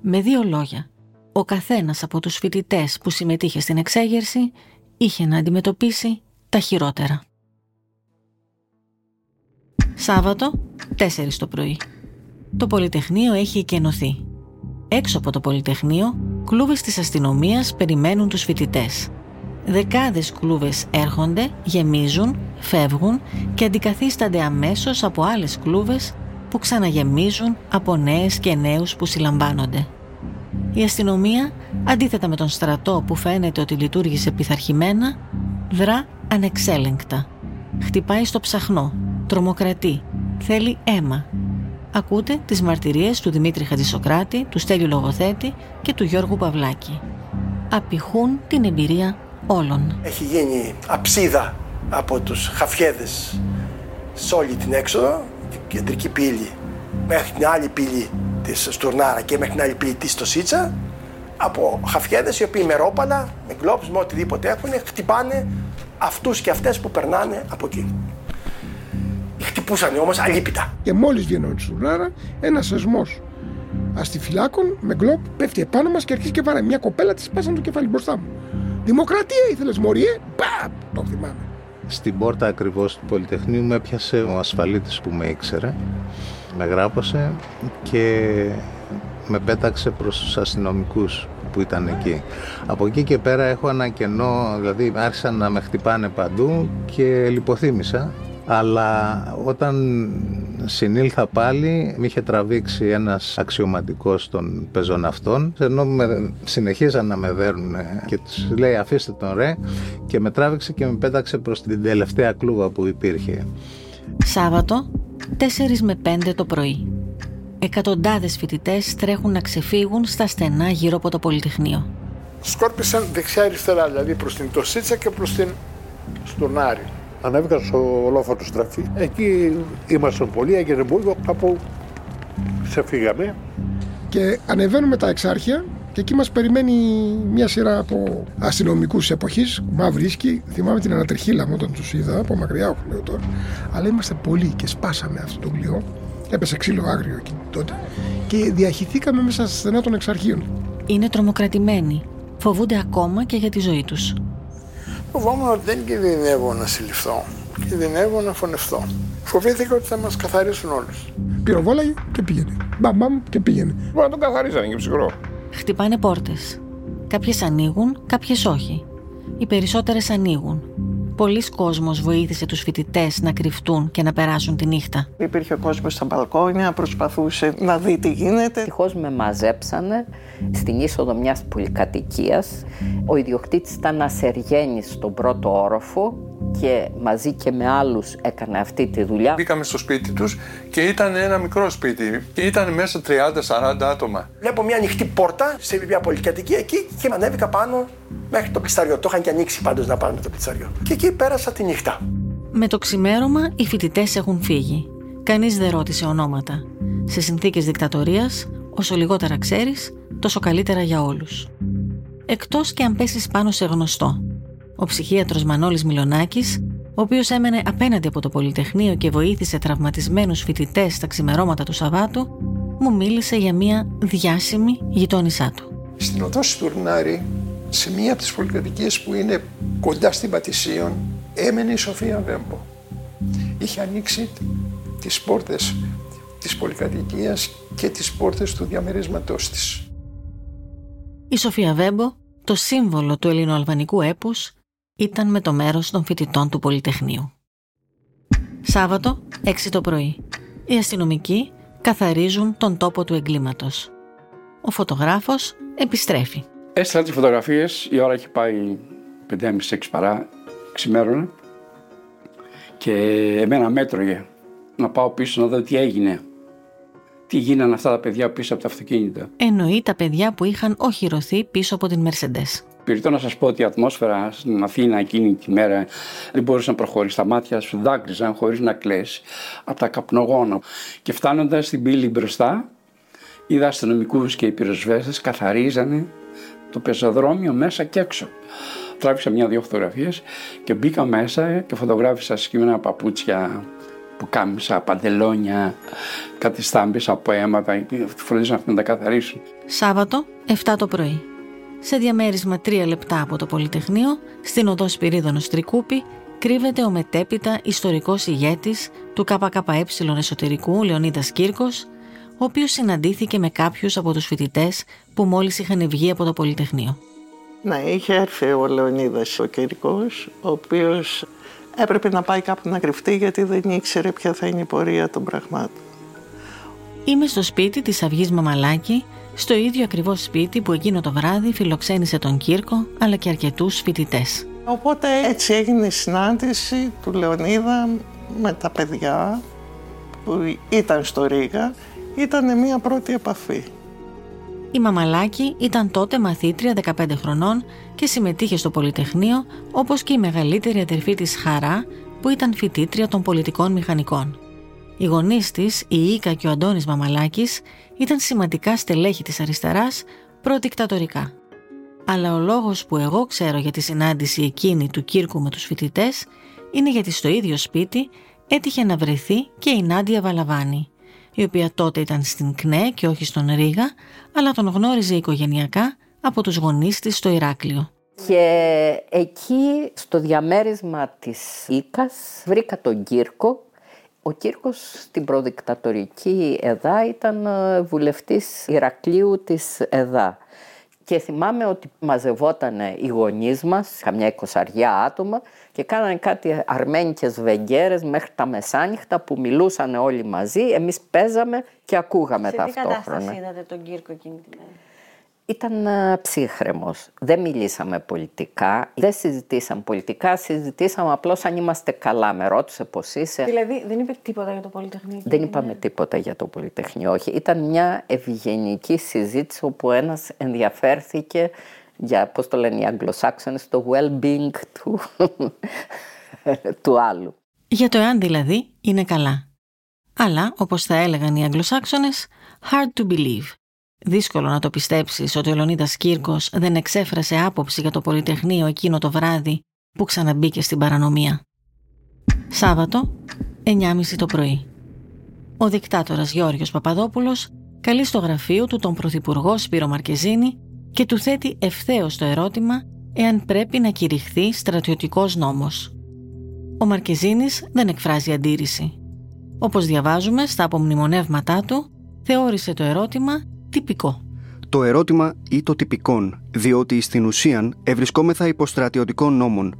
Με δύο λόγια, ο καθένας από τους φοιτητές που συμμετείχε στην εξέγερση είχε να αντιμετωπίσει τα χειρότερα. Σάββατο, 4 το πρωί. Το Πολυτεχνείο έχει εκενωθεί. Έξω από το Πολυτεχνείο, κλούβες της αστυνομίας περιμένουν τους φοιτητές. Δεκάδες κλούβες έρχονται, γεμίζουν, φεύγουν και αντικαθίστανται αμέσως από άλλες κλούβες που ξαναγεμίζουν από νέες και νέους που συλλαμβάνονται. Η αστυνομία, αντίθετα με τον στρατό που φαίνεται ότι λειτουργήσε πειθαρχημένα, δρά ανεξέλεγκτα. Χτυπάει στο ψαχνό, τρομοκρατεί, θέλει αίμα. Ακούτε τις μαρτυρίες του Δημήτρη Χατζησοκράτη, του Στέλιου Λογοθέτη και του Γιώργου Παυλάκη. Απηχούν την εμπειρία όλων. Έχει γίνει αψίδα από τους χαφιέδες σε όλη την έξοδο, την κεντρική πύλη μέχρι την άλλη πύλη της Στουρνάρα και μέχρι την άλλη πύλη της Στοσίτσα από χαφιέδες οι οποίοι με ρόπαλα, με γκλόπς, με οτιδήποτε έχουν χτυπάνε αυτούς και αυτές που περνάνε από εκεί. Χτυπούσαν όμως αλίπητα. Και μόλις βγαίνω τη Στουρνάρα, ένας σεσμό αστιφυλάκων με γκλόπ πέφτει επάνω μας και αρχίζει και βαράει. Μια κοπέλα της πάσαν το κεφάλι μπροστά μου. Δημοκρατία ήθελες, Μωριέ. Μπα! Το θυμάμαι. Στην πόρτα ακριβώς του Πολυτεχνείου με έπιασε ο ασφαλίτης που με ήξερε. Με γράπωσε και με πέταξε προς τους αστυνομικούς που ήταν εκεί. Από εκεί και πέρα έχω ένα κενό, δηλαδή άρχισαν να με χτυπάνε παντού και λιποθύμησα. Αλλά όταν συνήλθα πάλι, με είχε τραβήξει ένας αξιωματικός των πεζοναυτών, ενώ με, συνεχίζαν να με δέρνουν και τους λέει αφήστε τον ρε και με τράβηξε και με πέταξε προς την τελευταία κλούβα που υπήρχε. Σάββατο, 4 με 5 το πρωί. Εκατοντάδες φοιτητές τρέχουν να ξεφύγουν στα στενά γύρω από το Πολυτεχνείο. Σκόρπισαν δεξιά-αριστερά, δηλαδή προς την Τοσίτσα και προς την Στουρνάρη. Ανέβηκα στο ολόφωτο στραφή. Εκεί ήμασταν πολλοί, έγινε μπούργο. Από Ξεφύγαμε. Και ανεβαίνουμε τα εξάρχεια και εκεί μας περιμένει μια σειρά από αστυνομικούς εποχής, μαύρη ίσκη. Θυμάμαι την ανατριχίλα μου όταν τους είδα από μακριά, όχι λέω τώρα. Αλλά είμαστε πολλοί και σπάσαμε αυτό το πλοίο. Έπεσε ξύλο άγριο εκεί τότε. Και διαχυθήκαμε μέσα στα στενά των εξαρχείων. Είναι τρομοκρατημένοι. Φοβούνται ακόμα και για τη ζωή τους. Φοβόμουν ότι δεν κινδυνεύω να συλληφθώ. Κινδυνεύω να φωνευτώ. Φοβήθηκα ότι θα μας καθαρίσουν όλους. Πυροβόλαγε και πήγαινε. Μπαμ, και πήγαινε. Μπορεί να τον καθαρίζανε και ψυχρό. Χτυπάνε πόρτες. Κάποιες ανοίγουν, κάποιες όχι. Οι περισσότερες ανοίγουν. Πολλοί κόσμος βοήθησε τους φοιτητές να κρυφτούν και να περάσουν τη νύχτα. Υπήρχε ο κόσμος στα μπαλκόνια, προσπαθούσε να δει τι γίνεται. Ευτυχώς με μαζέψανε στην είσοδο μιας πολυκατοικίας. Ο ιδιοκτήτης ήταν ασεργένης στον πρώτο όροφο και μαζί και με άλλους έκανε αυτή τη δουλειά. Μπήκαμε στο σπίτι τους και ήταν ένα μικρό σπίτι και ήταν μέσα 30-40 άτομα. Βλέπω μια ανοιχτή πόρτα σε μια πολυκατοικία εκεί και με ανέβηκα πάνω μέχρι το πιτσαριό. Το είχαν και ανοίξει πάντως να πάνε με το πιτσαριό. Και εκεί πέρασα τη νύχτα. Με το ξημέρωμα οι φοιτητές έχουν φύγει. Κανείς δεν ρώτησε ονόματα. Σε συνθήκες δικτατορίας, όσο λιγότερα ξέρεις, τόσο καλύτερα για όλους. Εκτός και αν πέσεις πάνω σε γνωστό ο ψυχίατρος Μανώλης Μιλονάκης, ο οποίος έμενε απέναντι από το Πολυτεχνείο και βοήθησε τραυματισμένους φοιτητές στα ξημερώματα του Σαββάτου, μου μίλησε για μια διάσημη γειτόνισά του. Στην οδό Στουρνάρη, σε μία από τις πολυκατοικίες που είναι κοντά στην Πατησίων, έμενε η Σοφία Βέμπο. Είχε ανοίξει τις πόρτες της πολυκατοικίας και τις πόρτες του διαμερίσματός της. Η Σοφία Βέμπο, το σύμβολο του ελληνοαλβανικού έπους, ήταν με το μέρος των φοιτητών του Πολυτεχνείου. Σάββατο, 6 το πρωί. Οι αστυνομικοί καθαρίζουν τον τόπο του εγκλήματος. Ο φωτογράφος επιστρέφει. Έστειλα τις φωτογραφίες, η ώρα έχει πάει 5.30-6 παρά, ξημέρωνα και εμένα μέτρωγε να πάω πίσω να δω τι έγινε. Τι γίνανε αυτά τα παιδιά πίσω από τα αυτοκίνητα. Εννοεί τα παιδιά που είχαν οχυρωθεί πίσω από την Mercedes. Πυρητό να σας πω ότι η ατμόσφαιρα στην Αθήνα εκείνη τη μέρα δεν μπορούσε να προχωρήσει. Τα μάτια σου δάκρυζαν χωρίς να κλέσει από τα καπνογόνα. Και φτάνοντας στην πύλη μπροστά, είδα αστυνομικούς και οι πυροσβέστες καθαρίζανε το πεζοδρόμιο μέσα και έξω. Τράβησα μια-δυο φωτογραφίες και μπήκα μέσα και φωτογράφησα συγκεκριμένα παπούτσια που κάμισα, παντελόνια, κάτι στάμπες από αίματα, φροντίζαν να τα καθαρίσουν. Σάββατο, 7 το πρωί. Σε διαμέρισμα τρία λεπτά από το Πολυτεχνείο, στην οδό Σπυρίδωνος Τρικούπη, κρύβεται ο μετέπειτα ιστορικός ηγέτης του ΚΚΕ εσωτερικού Λεωνίδας Κύρκος, ο οποίος συναντήθηκε με κάποιους από τους φοιτητές που μόλις είχαν βγει από το Πολυτεχνείο. Ναι, είχε έρθει ο Λεωνίδας ο Κύρκος, ο οποίος έπρεπε να πάει κάπου να κρυφτεί γιατί δεν ήξερε ποια θα είναι η πορεία των πραγμάτων. Είμαι στο σπίτι της Αυγής Μαμαλάκη, στο ίδιο ακριβώς σπίτι που εκείνο το βράδυ φιλοξένησε τον Κύρκο αλλά και αρκετούς φοιτητές. Οπότε έτσι έγινε η συνάντηση του Λεωνίδα με τα παιδιά που ήταν στο Ρίγα. Ήταν μια πρώτη επαφή. Η Μαμαλάκη ήταν τότε μαθήτρια 15 χρονών και συμμετείχε στο Πολυτεχνείο όπως και η μεγαλύτερη αδερφή της Χαρά που ήταν φοιτήτρια των πολιτικών μηχανικών. Οι γονείς της, η Ίκα και ο Αντώνης Μαμαλάκης, ήταν σημαντικά στελέχη της αριστεράς προδικτατορικά. Αλλά ο λόγος που εγώ ξέρω για τη συνάντηση εκείνη του Κύρκου με τους φοιτητές είναι γιατί στο ίδιο σπίτι έτυχε να βρεθεί και η Νάντια Βαλαβάνη, η οποία τότε ήταν στην ΚΝΕ και όχι στον Ρήγα, αλλά τον γνώριζε οικογενειακά από τους γονείς της στο Ηράκλειο. Και εκεί στο διαμέρισμα της Ίκας βρήκα τον Κύρκο ο Κύρκος στην προδικτατορική ΕΔΑ ήταν ε, βουλευτής Ηρακλείου της ΕΔΑ. Και θυμάμαι ότι μαζευόταν οι γονείς μας, καμιά εικοσαριά άτομα, και κάνανε κάτι αρμένικες βεγγέρες μέχρι τα μεσάνυχτα που μιλούσαν όλοι μαζί. Εμείς παίζαμε και ακούγαμε Σε ταυτόχρονα. Σε τι κατάσταση είδατε τον Κύρκο εκείνη τη μέρα; Ήταν ε, ψύχρεμος. Δεν μιλήσαμε πολιτικά, δεν συζητήσαμε πολιτικά, συζητήσαμε απλώς αν είμαστε καλά. Με ρώτησε πώς είσαι. Δηλαδή δεν είπε τίποτα για το Πολυτεχνείο; Δεν είπαμε τίποτα για το Πολυτεχνείο, όχι. Ήταν μια ευγενική συζήτηση όπου ένας ενδιαφέρθηκε για, πώς το λένε οι Αγγλοσάξονες, το well-being του, του άλλου. Για το εάν δηλαδή είναι καλά. αλλά, όπως θα έλεγαν οι Αγγλοσάξονες, hard to believe. Δύσκολο να το πιστέψεις ότι ο Λεωνίδας Κύρκος δεν εξέφρασε άποψη για το Πολυτεχνείο εκείνο το βράδυ που ξαναμπήκε στην παρανομία. Σάββατο, 9.30 το πρωί. Ο δικτάτορας Γιώργος Παπαδόπουλος καλεί στο γραφείο του τον Πρωθυπουργό Σπύρο Μαρκεζίνη και του θέτει ευθέως το ερώτημα εάν πρέπει να κηρυχθεί στρατιωτικός νόμος. Ο Μαρκεζίνης δεν εκφράζει αντίρρηση. Όπως διαβάζουμε στα απομνημονεύματά του, θεώρησε το ερώτημα τυπικό. Το ερώτημα ή το τυπικόν, διότι στην ουσία ευρισκόμεθα υποστρατιωτικών νόμων.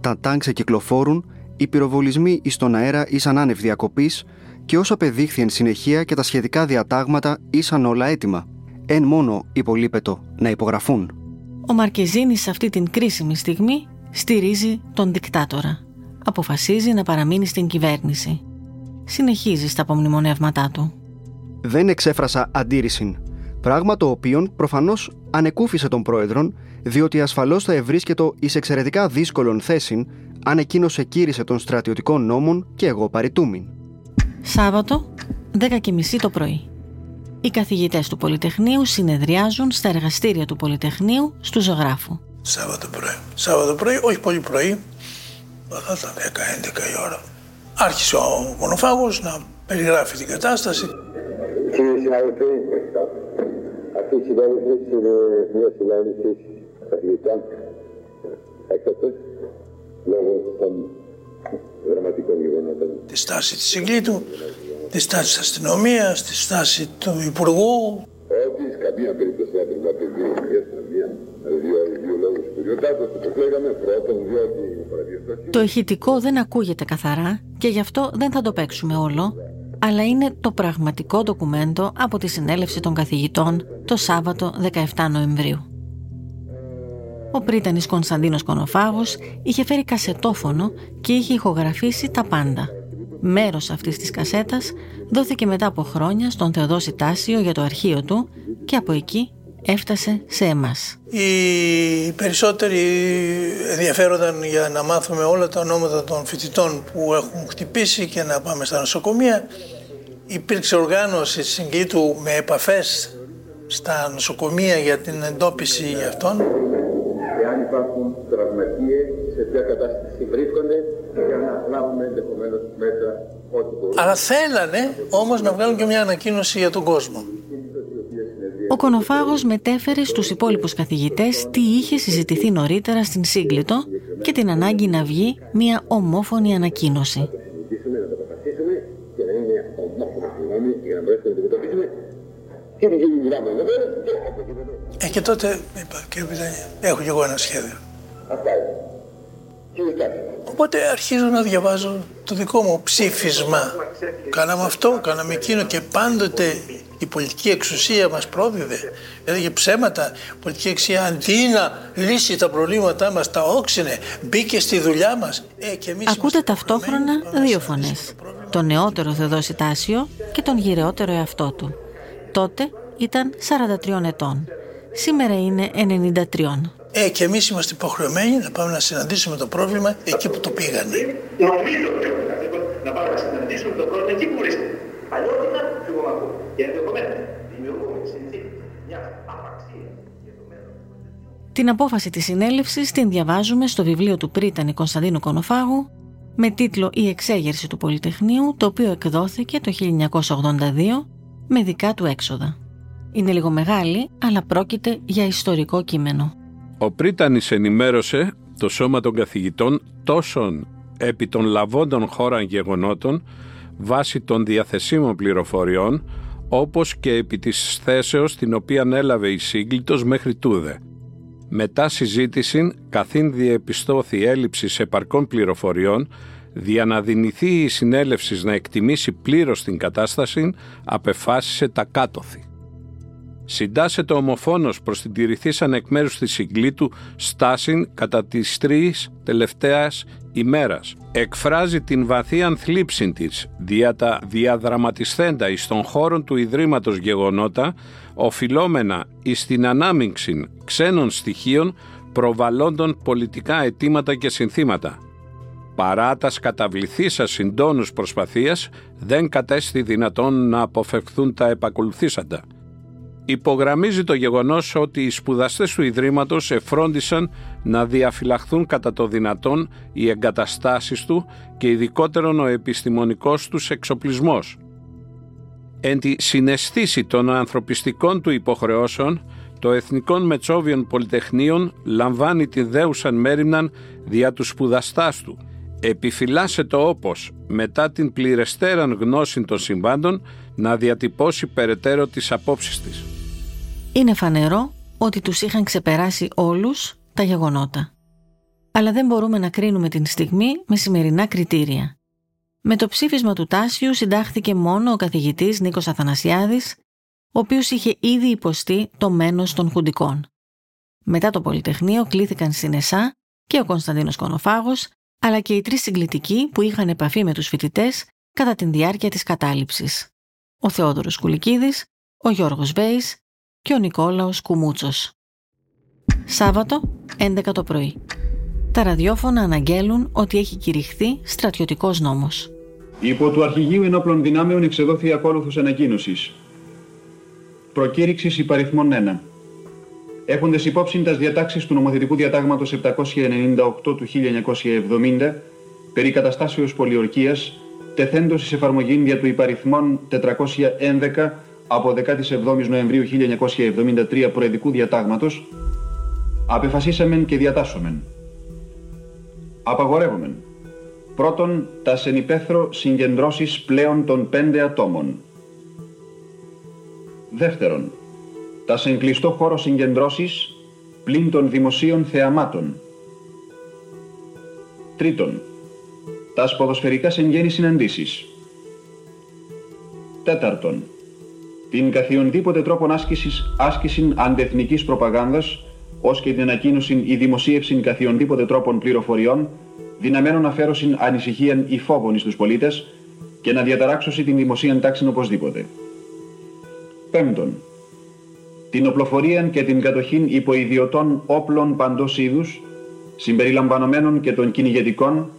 Τα τάγκς κυκλοφόρουν, οι πυροβολισμοί εις τον αέρα ήσαν άνευ διακοπής και όσο απεδείχθη εν συνεχεία και τα σχετικά διατάγματα ήσαν όλα έτοιμα. Εν μόνο υπολείπετο να υπογραφούν. Ο Μαρκεζίνης σε αυτή την κρίσιμη στιγμή στηρίζει τον δικτάτορα. Αποφασίζει να παραμείνει στην κυβέρνηση. Συνεχίζει στα απομνημονεύματά του. Δεν εξέφρασα αντίρρηση. Πράγμα το οποίο προφανώς ανεκούφισε τον πρόεδρον, διότι ασφαλώς θα ευρίσκετο εις εξαιρετικά δύσκολων θέσιν αν εκείνος εκείρισε των στρατιωτικών νόμων και εγώ παρητούμην. Σάββατο, 10.30 το πρωί. Οι καθηγητές του Πολυτεχνείου συνεδριάζουν στα εργαστήρια του Πολυτεχνείου στου ζωγράφου. Σάββατο πρωί. Σάββατο πρωί, όχι πολύ πρωί, θα ήταν 10-11 η ώρα. Άρχισε ο μονοφάγος να περιγράφει την κατάσταση. Κύριε συνάδελφοι, αυτή η συνέντευξη είναι μια συνέντευξη καθηγητών έκτακτος λόγω των δραματικών γεγονότων. Τη στάση της συγκλήτου, τη στάση της αστυνομίας, τη στάση του Υπουργού. Ότι σε καμία περίπτωση δεν πρέπει να παιδιεί η αστυνομία δύο, δύο λόγους κυριοτάτος, όπως λέγαμε, πρώτον διότι Το ηχητικό δεν ακούγεται καθαρά και γι' αυτό δεν θα το παίξουμε όλο, αλλά είναι το πραγματικό ντοκουμέντο από τη συνέλευση των καθηγητών το Σάββατο 17 Νοεμβρίου. Ο πρίτανης Κωνσταντίνος Κονοφάγος είχε φέρει κασετόφωνο και είχε ηχογραφήσει τα πάντα. Μέρος αυτής της κασέτας δόθηκε μετά από χρόνια στον Θεοδόση Τάσιο για το αρχείο του και από εκεί έφτασε σε εμάς. Οι περισσότεροι ενδιαφέρονταν για να μάθουμε όλα τα ονόματα των φοιτητών που έχουν χτυπήσει και να πάμε στα νοσοκομεία. Υπήρξε οργάνωση συγκήτου με επαφές στα νοσοκομεία για την εντόπιση αυτών. Εάν υπάρχουν τραυματίες, σε ποια κατάσταση βρίσκονται για να λάβουμε ενδεχομένως μέτρα ό,τι μπορούμε. Αλλά θέλανε όμως να βγάλουν και μια ανακοίνωση για τον κόσμο. Ο Κονοφάγος μετέφερε στους υπόλοιπους καθηγητές τι είχε συζητηθεί νωρίτερα στην Σύγκλιτο και την ανάγκη να βγει μια ομόφωνη ανακοίνωση. Ε, και τότε είπα, κύριε Πιτανή, έχω κι εγώ ένα σχέδιο. Οπότε αρχίζω να διαβάζω το δικό μου ψήφισμα. Κάναμε αυτό, κάναμε εκείνο και πάντοτε η πολιτική εξουσία μας πρόδιδε. Έλεγε ψέματα. Η πολιτική εξουσία αντί να λύσει τα προβλήματά μας, τα όξινε, μπήκε στη δουλειά μας. Ε, και εμείς Ακούτε ταυτόχρονα δύο φωνές. Τον νεότερο Θεοδόση Τάσιο και τον γυρεότερο εαυτό του. Τότε ήταν 43 ετών. Σήμερα είναι 93. Ε, και εμείς είμαστε υποχρεωμένοι να πάμε να συναντήσουμε το πρόβλημα εκεί που το πήγανε. Νομίζω να πάμε να συναντήσουμε το πρόβλημα εκεί που βρίσκεται. Αλλιώτικα, εγώ ακούω. Και ενδεχομένω δημιουργούμε συνθήκες μια απαξία. Την απόφαση της συνέλευσης την διαβάζουμε στο βιβλίο του πρίτανη Κωνσταντίνου Κονοφάγου με τίτλο «Η εξέγερση του Πολυτεχνείου» το οποίο εκδόθηκε το 1982 με δικά του έξοδα. Είναι λίγο μεγάλη, αλλά πρόκειται για ιστορικό κείμενο. Ο Πρίτανης ενημέρωσε το σώμα των καθηγητών τόσων επί των λαβόντων χώραν γεγονότων βάσει των διαθεσίμων πληροφοριών όπως και επί της θέσεως την οποία έλαβε η σύγκλιτος μέχρι τούδε. Μετά συζήτηση, καθήν διεπιστώθη έλλειψης επαρκών πληροφοριών, δια να δυνηθεί η συνέλευσης να εκτιμήσει πλήρως την κατάσταση, απεφάσισε τα κάτωθη. Συντάσσεται ομοφόνος προς την τηρηθήσαν εκ μέρους της συγκλήτου στάσιν κατά τις τρεις τελευταίας ημέρας. Εκφράζει την βαθύ ανθλίψη της δια τα διαδραματισθέντα εις των χώρων του Ιδρύματος γεγονότα, οφειλόμενα εις την ανάμειξη ξένων στοιχείων προβαλλόντων πολιτικά αιτήματα και συνθήματα. παρά τα καταβληθήσα συντόνους προσπαθίας δεν κατέστη δυνατόν να αποφευχθούν τα επακολουθήσαντα. Υπογραμμίζει το γεγονός ότι οι σπουδαστές του Ιδρύματος εφρόντισαν να διαφυλαχθούν κατά το δυνατόν οι εγκαταστάσεις του και ειδικότερον ο επιστημονικός τους εξοπλισμός. Εν τη συναισθήση των ανθρωπιστικών του υποχρεώσεων, το Εθνικών Μετσόβιων Πολυτεχνείων λαμβάνει τη δέουσαν μέρημναν δια τους σπουδαστάς του. Επιφυλάσσεται όπως, μετά την πληρεστέραν γνώση των συμβάντων, να διατυπώσει περαιτέρω τις απόψεις της. Είναι φανερό ότι τους είχαν ξεπεράσει όλους τα γεγονότα. Αλλά δεν μπορούμε να κρίνουμε την στιγμή με σημερινά κριτήρια. Με το ψήφισμα του Τάσιου συντάχθηκε μόνο ο καθηγητής Νίκος Αθανασιάδης, ο οποίος είχε ήδη υποστεί το μένος των χουντικών. Μετά το Πολυτεχνείο κλήθηκαν στην ΕΣΑ και ο Κωνσταντίνος Κονοφάγος, αλλά και οι τρεις συγκλητικοί που είχαν επαφή με τους φοιτητές κατά τη διάρκεια της κατάληψης. Ο Θεόδωρος Κουλικίδης, ο Γιώργος Βέης και ο Νικόλαος Κουμούτσος. Σάββατο, 11 το πρωί. Τα ραδιόφωνα αναγγέλουν ότι έχει κηρυχθεί στρατιωτικός νόμος. Υπό του Αρχηγείου Ενόπλων Δυνάμεων εξεδόθη ακόλουθος ανακοίνωσης. Προκήρυξης υπαριθμών 1. Έχοντας υπόψη τας διατάξεις του νομοθετικού διατάγματος 798 του 1970 περί καταστάσεως πολιορκίας τεθέντος εις εφαρμογή δια του υπαριθμών 411 από 17 Νοεμβρίου 1973 προεδικού διατάγματος απεφασίσαμεν και διατάσσομεν. Απαγορεύομεν. Πρώτον, τα σενυπέθρο συγκεντρώσεις πλέον των πέντε ατόμων. Δεύτερον, τα σε κλειστό χώρο συγκεντρώσεις πλην των δημοσίων θεαμάτων. Τρίτον, τα σποδοσφαιρικά συγγένει συναντήσεις. Τέταρτον, την καθιονδήποτε τρόπον άσκησης άσκηση αντεθνικής προπαγάνδας ως και την ανακοίνωση ή δημοσίευση καθιονδήποτε τρόπον πληροφοριών δυναμένων αφαίρωσιν ανησυχίαν ή φόβων στους πολίτες και να διαταράξωση την δημοσίαν τάξη οπωσδήποτε. Πέμπτον, την οπλοφορία και την κατοχή υποειδιωτών όπλων παντός είδους, συμπεριλαμβανομένων και των κυνηγετικών,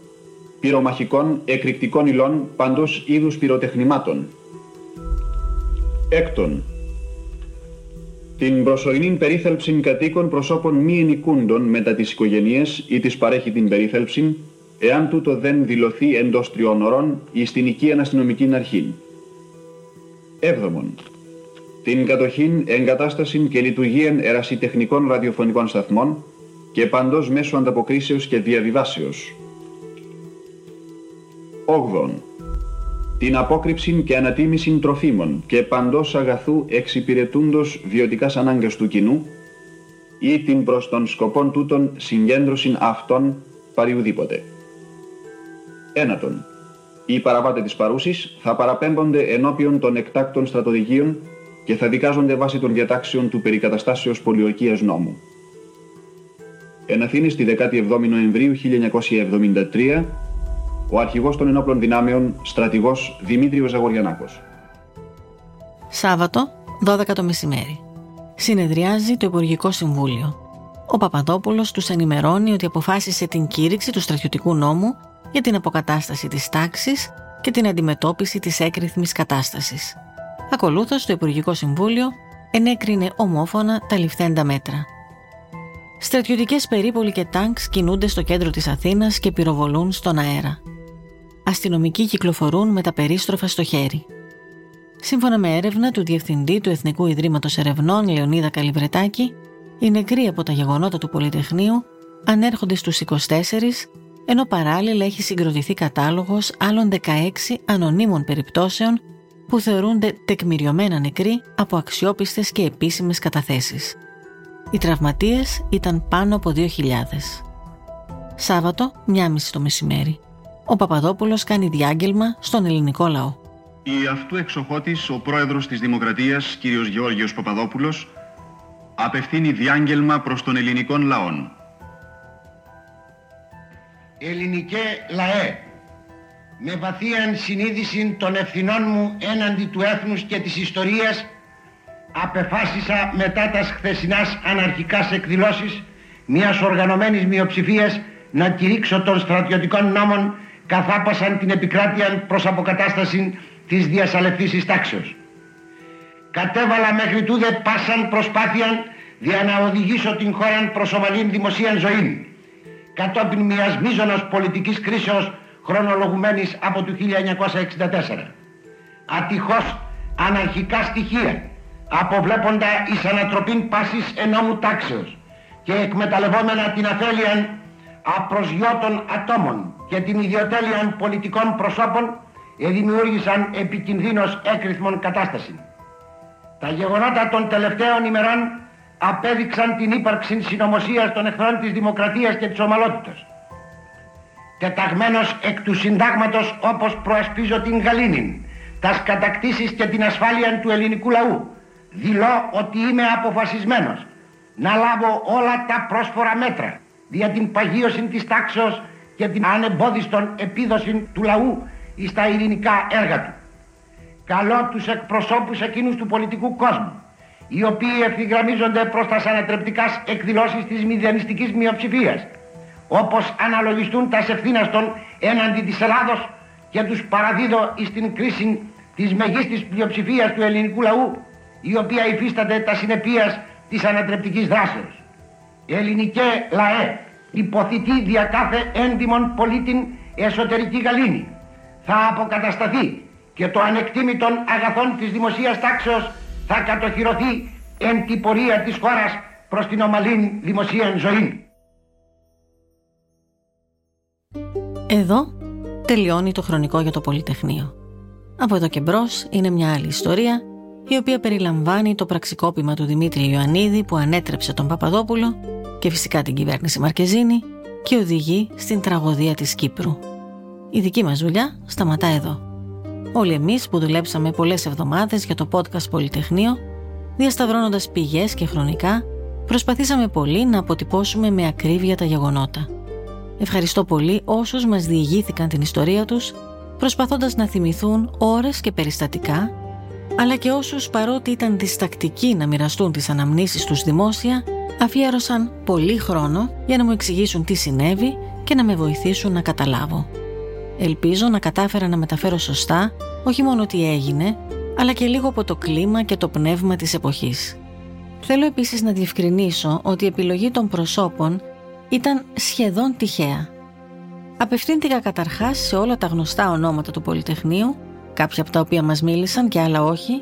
πυρομαχικών, εκρηκτικών υλών παντός είδους πυροτεχνημάτων. Έκτον, την προσωρινή περίθαλψη κατοίκων προσώπων μη ενικούντων μετά τις οικογένειες ή της παρέχει την περίθαλψη, εάν τούτο δεν δηλωθεί εντός τριών ωρών ή στην οικία αστυνομική αρχή. Έβδομον, την κατοχή, εγκατάσταση και λειτουργία ερασιτεχνικών ραδιοφωνικών σταθμών και παντός μέσω ανταποκρίσεως και διαβιβάσεως. Όγδον, την απόκρυψη και ανατίμηση τροφίμων και παντός αγαθού εξυπηρετούντος βιωτικάς ανάγκες του κοινού ή την προς των σκοπών τούτων συγκέντρωση αυτών παριουδήποτε. Ένατον, οι παραβάτες της παρούσης θα παραπέμπονται ενώπιον των εκτάκτων στρατοδικείων και θα δικάζονται βάσει των διατάξεων του περικαταστάσεως πολιορκίας νόμου. Εν Αθήνης στη 17η Νοεμβρίου 1973 ο αρχηγός των ενόπλων δυνάμεων, στρατηγός Δημήτριος Ζαγοριανάκος. Σάββατο, 12 το μεσημέρι. Συνεδριάζει το Υπουργικό Συμβούλιο. Ο Παπαδόπουλος τους ενημερώνει ότι αποφάσισε την κήρυξη του στρατιωτικού νόμου για την αποκατάσταση της τάξης και την αντιμετώπιση της έκρηθμης κατάστασης. Ακολούθως, το Υπουργικό Συμβούλιο ενέκρινε ομόφωνα τα ληφθέντα μέτρα. Στρατιωτικές περίπολοι και τάγκς κινούνται στο κέντρο της Αθήνας και πυροβολούν στον αέρα αστυνομικοί κυκλοφορούν με τα περίστροφα στο χέρι. Σύμφωνα με έρευνα του Διευθυντή του Εθνικού Ιδρύματος Ερευνών Λεωνίδα Καλυβρετάκη, οι νεκροί από τα γεγονότα του Πολυτεχνείου ανέρχονται στους 24, ενώ παράλληλα έχει συγκροτηθεί κατάλογος άλλων 16 ανωνύμων περιπτώσεων που θεωρούνται τεκμηριωμένα νεκροί από αξιόπιστες και επίσημες καταθέσεις. Οι τραυματίες ήταν πάνω από 2.000. Σάββατο, 1.30 το μεσημέρι ο Παπαδόπουλος κάνει διάγγελμα στον ελληνικό λαό. Η αυτού εξοχώτης, ο πρόεδρος της Δημοκρατίας, κ. Γεώργιος Παπαδόπουλος, απευθύνει διάγγελμα προς τον ελληνικό λαό. Ελληνικέ λαέ, με βαθίαν συνείδηση των ευθυνών μου έναντι του έθνους και της ιστορίας, απεφάσισα μετά τας χθεσινάς αναρχικάς εκδηλώσεις μιας οργανωμένης μειοψηφίας να κηρύξω των στρατιωτικών νόμων καθάπασαν την επικράτεια προς αποκατάσταση της διασαλευτής τάξεως. Κατέβαλα μέχρι τούδε πάσαν προσπάθεια για να οδηγήσω την χώρα προς ομαλήν δημοσίαν ζωή κατόπιν μιας μείζωνος πολιτικής κρίσεως χρονολογουμένης από το 1964. Ατυχώς αναρχικά στοιχεία αποβλέποντα εις ανατροπήν πάσης ενόμου τάξεως και εκμεταλλευόμενα την αφέλεια απροσγειώτων ατόμων και την ιδιοτέλεια πολιτικών προσώπων δημιούργησαν επικινδύνως έκρηθμον κατάσταση. Τα γεγονότα των τελευταίων ημερών απέδειξαν την ύπαρξη συνωμοσίας των εχθρών της δημοκρατίας και της ομαλότητας. Τεταγμένος εκ του συντάγματος όπως προασπίζω την Γαλήνη, τας κατακτήσεις και την ασφάλεια του ελληνικού λαού, δηλώ ότι είμαι αποφασισμένος να λάβω όλα τα πρόσφορα μέτρα για την παγίωση της τάξεως και την ανεμπόδιστον επίδοση του λαού στα ειρηνικά έργα του. Καλώ τους εκπροσώπους εκείνους του πολιτικού κόσμου οι οποίοι ευθυγραμμίζονται προς τα ανατρεπτικά εκδηλώσεις της μηδιανιστικής μειοψηφίας όπως αναλογιστούν τα ευθύναστον έναντι της Ελλάδος και τους παραδίδω στην κρίση της μεγίστης πλειοψηφίας του ελληνικού λαού η οποία υφίσταται τα συνεπίας της ανατρεπτικής δράσεως. Ελληνικέ λαέ, υποθητή δια κάθε έντιμον πολίτην εσωτερική γαλήνη, θα αποκατασταθεί και το ανεκτήμητον αγαθών της δημοσίας τάξεως θα κατοχυρωθεί εν την πορεία της χώρας προς την ομαλή δημοσία ζωή. Εδώ τελειώνει το χρονικό για το Πολυτεχνείο. Από εδώ και μπρος είναι μια άλλη ιστορία η οποία περιλαμβάνει το πραξικόπημα του Δημήτρη Ιωαννίδη που ανέτρεψε τον Παπαδόπουλο και φυσικά την κυβέρνηση Μαρκεζίνη και οδηγεί στην τραγωδία της Κύπρου. Η δική μας δουλειά σταματά εδώ. Όλοι εμείς που δουλέψαμε πολλές εβδομάδες για το podcast Πολυτεχνείο, διασταυρώνοντας πηγές και χρονικά, προσπαθήσαμε πολύ να αποτυπώσουμε με ακρίβεια τα γεγονότα. Ευχαριστώ πολύ όσους μας διηγήθηκαν την ιστορία τους, προσπαθώντας να θυμηθούν ώρες και περιστατικά, αλλά και όσους παρότι ήταν διστακτικοί να μοιραστούν τις αναμνήσεις τους δημόσια, αφιέρωσαν πολύ χρόνο για να μου εξηγήσουν τι συνέβη και να με βοηθήσουν να καταλάβω. Ελπίζω να κατάφερα να μεταφέρω σωστά όχι μόνο τι έγινε, αλλά και λίγο από το κλίμα και το πνεύμα της εποχής. Θέλω επίσης να διευκρινίσω ότι η επιλογή των προσώπων ήταν σχεδόν τυχαία. Απευθύνθηκα καταρχάς σε όλα τα γνωστά ονόματα του Πολυτεχνείου, κάποια από τα οποία μας μίλησαν και άλλα όχι,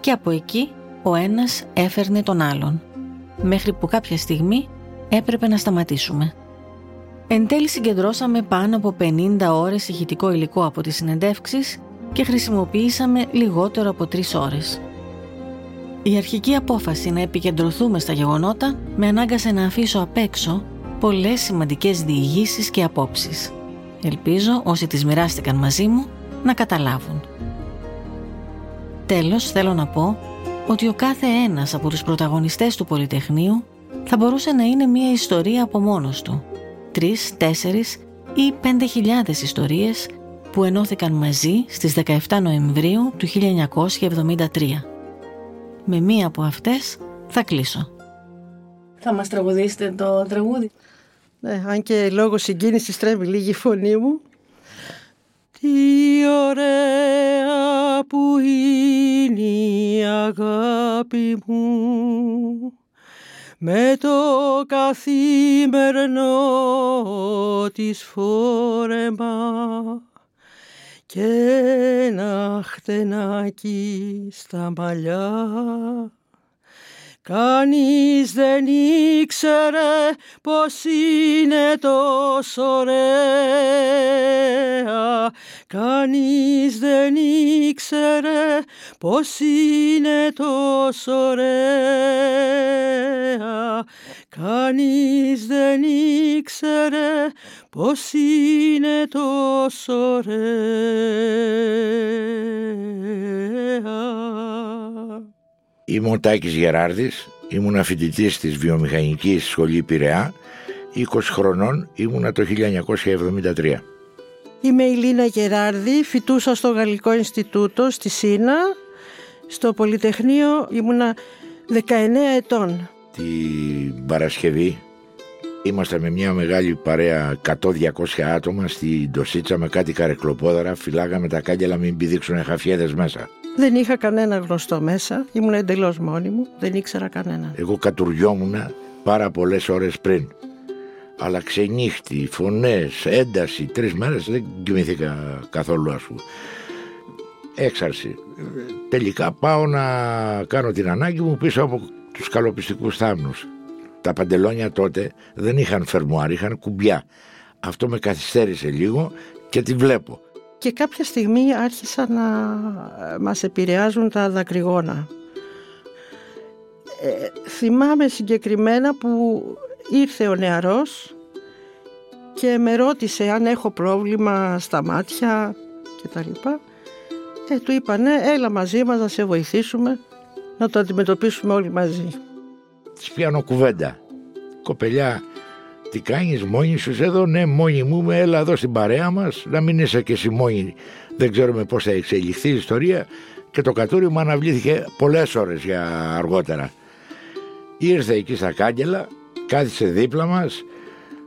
και από εκεί ο ένας έφερνε τον άλλον, μέχρι που κάποια στιγμή έπρεπε να σταματήσουμε. Εν τέλει συγκεντρώσαμε πάνω από 50 ώρες ηχητικό υλικό από τις συνεντεύξεις και χρησιμοποιήσαμε λιγότερο από τρεις ώρες. Η αρχική απόφαση να επικεντρωθούμε στα γεγονότα με ανάγκασε να αφήσω απ' έξω πολλές σημαντικές διηγήσεις και απόψεις. Ελπίζω όσοι τις μοιράστηκαν μαζί μου να καταλάβουν. Τέλος θέλω να πω ότι ο κάθε ένας από τους πρωταγωνιστές του Πολυτεχνείου θα μπορούσε να είναι μια ιστορία από μόνος του. Τρεις, τέσσερις ή πέντε χιλιάδες ιστορίες που ενώθηκαν μαζί στις 17 Νοεμβρίου του 1973. Με μία από αυτές θα κλείσω. Θα μας τραγουδήσετε το τραγούδι; Ναι, αν και λόγω συγκίνησης τρέμει λίγη η φωνή μου. Τι ωραία που είναι η αγάπη μου. Με το καθημερινό της φόρεμα και ένα χτενάκι στα μαλλιά Κανείς δεν ήξερε πως είναι τόσο ωραία. Κανείς δεν ήξερε πως είναι τόσο ωραία. Κανείς δεν ήξερε πως είναι τόσο ωραία Είμαι ο Τάκης Γεράρδης, ήμουν φοιτητής της Βιομηχανικής Σχολή Πειραιά, 20 χρονών ήμουνα το 1973. Είμαι η Λίνα Γεράρδη, φοιτούσα στο Γαλλικό Ινστιτούτο στη Σίνα. Στο Πολυτεχνείο ήμουνα 19 ετών. Την Παρασκευή Είμαστε με μια μεγάλη παρέα 100-200 άτομα στην Τοσίτσα με κάτι καρεκλοπόδαρα. Φυλάγαμε τα κάγκελα μην πηδήξουν χαφιέδες μέσα. Δεν είχα κανένα γνωστό μέσα. Ήμουν εντελώς μόνη μου. Δεν ήξερα κανέναν. Εγώ κατουριόμουν πάρα πολλές ώρες πριν. Αλλά ξενύχτη, φωνές, ένταση, τρεις μέρες δεν κοιμηθήκα καθόλου ας πούμε. Έξαρση. Τελικά πάω να κάνω την ανάγκη μου πίσω από τους καλοπιστικούς θάμνους. Τα παντελόνια τότε δεν είχαν φερμουάρ, είχαν κουμπιά. Αυτό με καθυστέρησε λίγο και τη βλέπω. Και κάποια στιγμή άρχισαν να μας επηρεάζουν τα δακρυγόνα. Ε, θυμάμαι συγκεκριμένα που ήρθε ο νεαρός και με ρώτησε αν έχω πρόβλημα στα μάτια και τα λοιπά. Ε, του είπα ναι, έλα μαζί μας να σε βοηθήσουμε να το αντιμετωπίσουμε όλοι μαζί. Της πιάνω κουβέντα. Κοπελιά, τι κάνεις μόνη σου εδώ, ναι μόνη μου, έλα εδώ στην παρέα μας, να μην είσαι και εσύ μόνη. Δεν ξέρουμε πώς θα εξελιχθεί η ιστορία και το κατούρι μου αναβλήθηκε πολλές ώρες για αργότερα. Ήρθε εκεί στα κάγκελα, κάθισε δίπλα μας,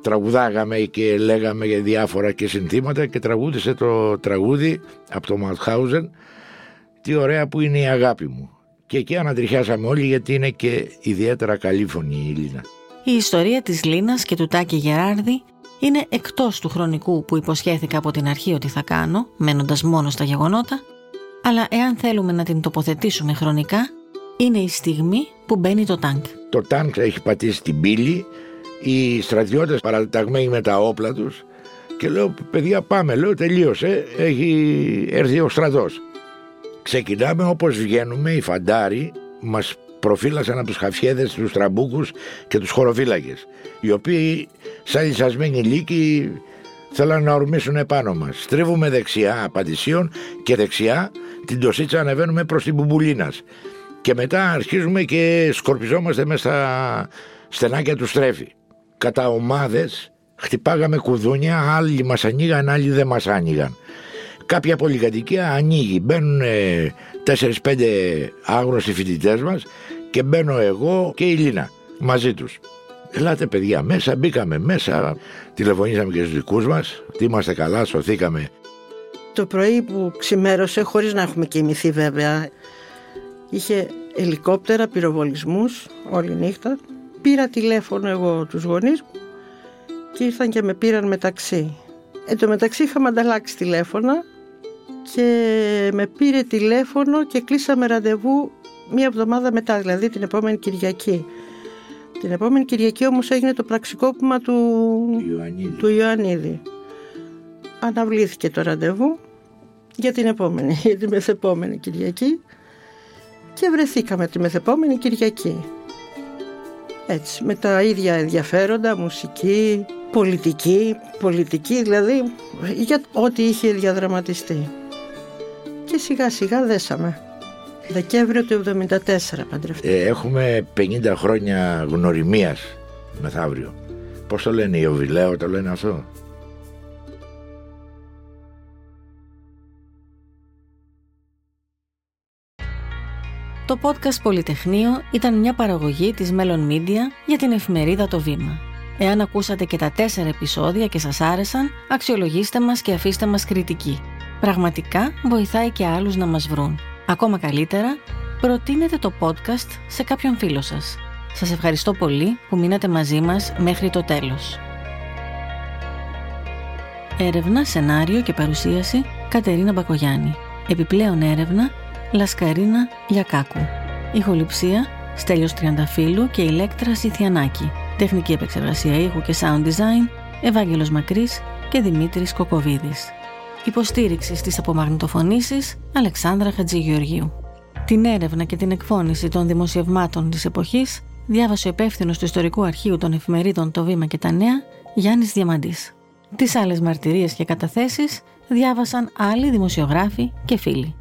τραγουδάγαμε και λέγαμε για διάφορα και συνθήματα και τραγούδισε το τραγούδι από το Μαουτχάουζεν τι ωραία που είναι η αγάπη μου. Και εκεί ανατριχιάσαμε όλοι γιατί είναι και ιδιαίτερα καλή φωνή η Λίνα. Η ιστορία της Λίνας και του Τάκη Γεράρδη είναι εκτός του χρονικού που υποσχέθηκα από την αρχή ότι θα κάνω, μένοντας μόνο στα γεγονότα, αλλά εάν θέλουμε να την τοποθετήσουμε χρονικά, είναι η στιγμή που μπαίνει το τανκ. Το τανκ έχει πατήσει την πύλη, οι στρατιώτες παραταγμένοι με τα όπλα τους και λέω παιδιά πάμε, λέω τελείωσε, έχει έρθει ο στρατός. Ξεκινάμε όπως βγαίνουμε, οι φαντάροι μας προφύλασαν από τους χαφιέδες, τους τραμπούκους και τους χωροφύλακες οι οποίοι σαν λυσασμένοι λύκοι θέλαν να ορμήσουν επάνω μας. Στρίβουμε δεξιά απαντησίων και δεξιά την τοσίτσα ανεβαίνουμε προς την Μπουμπουλίνας και μετά αρχίζουμε και σκορπιζόμαστε μέσα στα στενάκια του στρέφη. Κατά ομάδες χτυπάγαμε κουδούνια, άλλοι μας ανοίγαν, άλλοι δεν μας άνοιγαν. Κάποια πολυκατοικία ανοίγει, μπαίνουν 4-5 άγνωστοι φοιτητές μας και μπαίνω εγώ και η Λίνα μαζί τους. Ελάτε παιδιά μέσα, μπήκαμε μέσα, τηλεφωνήσαμε και στους δικούς μας, ότι είμαστε καλά, σωθήκαμε. Το πρωί που ξημέρωσε, χωρίς να έχουμε κοιμηθεί βέβαια, είχε ελικόπτερα, πυροβολισμούς όλη νύχτα. Πήρα τηλέφωνο εγώ τους γονείς μου και ήρθαν και με πήραν μεταξύ. Εν τω μεταξύ είχαμε ανταλλάξει τηλέφωνα και με πήρε τηλέφωνο και κλείσαμε ραντεβού μία εβδομάδα μετά, δηλαδή την επόμενη Κυριακή. Την επόμενη Κυριακή όμως έγινε το πραξικόπημα του Ιωαννίδη. του Ιωαννίδη. Αναβλήθηκε το ραντεβού για την επόμενη, για τη μεθεπόμενη Κυριακή και βρεθήκαμε τη μεθεπόμενη Κυριακή. Έτσι, με τα ίδια ενδιαφέροντα, μουσική, πολιτική, πολιτική δηλαδή για ό,τι είχε διαδραματιστεί. Και σιγά σιγά δέσαμε. Δεκέμβριο του 1974 παντρευτήκαμε. Ε, έχουμε 50 χρόνια γνωριμίας μεθαύριο. Πώς το λένε, Ιωβιλέο το λένε αυτό; Το podcast Πολυτεχνείο ήταν μια παραγωγή της Melon Media για την εφημερίδα Το Βήμα. Εάν ακούσατε και τα τέσσερα επεισόδια και σας άρεσαν, αξιολογήστε μας και αφήστε μας κριτική. Πραγματικά βοηθάει και άλλους να μας βρουν. Ακόμα καλύτερα, προτείνετε το podcast σε κάποιον φίλο σας. Σας ευχαριστώ πολύ που μείνατε μαζί μας μέχρι το τέλος. Έρευνα, σενάριο και παρουσίαση Κατερίνα Μπακογιάννη. Επιπλέον έρευνα Λασκαρίνα Λιακάκου. Ηχοληψία Στέλιος Τριανταφύλου και Ηλέκτρα Σιθιανάκη. Τεχνική επεξεργασία ήχου και sound design Ευάγγελος Μακρύς και Δημήτρης Κοκοβίδης. Υποστήριξη στις απομαγνητοφωνήσεις Αλεξάνδρα Χατζηγεωργίου. Την έρευνα και την εκφώνηση των δημοσιευμάτων της εποχής διάβασε ο υπεύθυνος του Ιστορικού Αρχείου των Εφημερίδων Το Βήμα και τα Νέα, Γιάννης Διαμαντής. Τις άλλες μαρτυρίες και καταθέσεις διάβασαν άλλοι δημοσιογράφοι και φίλοι.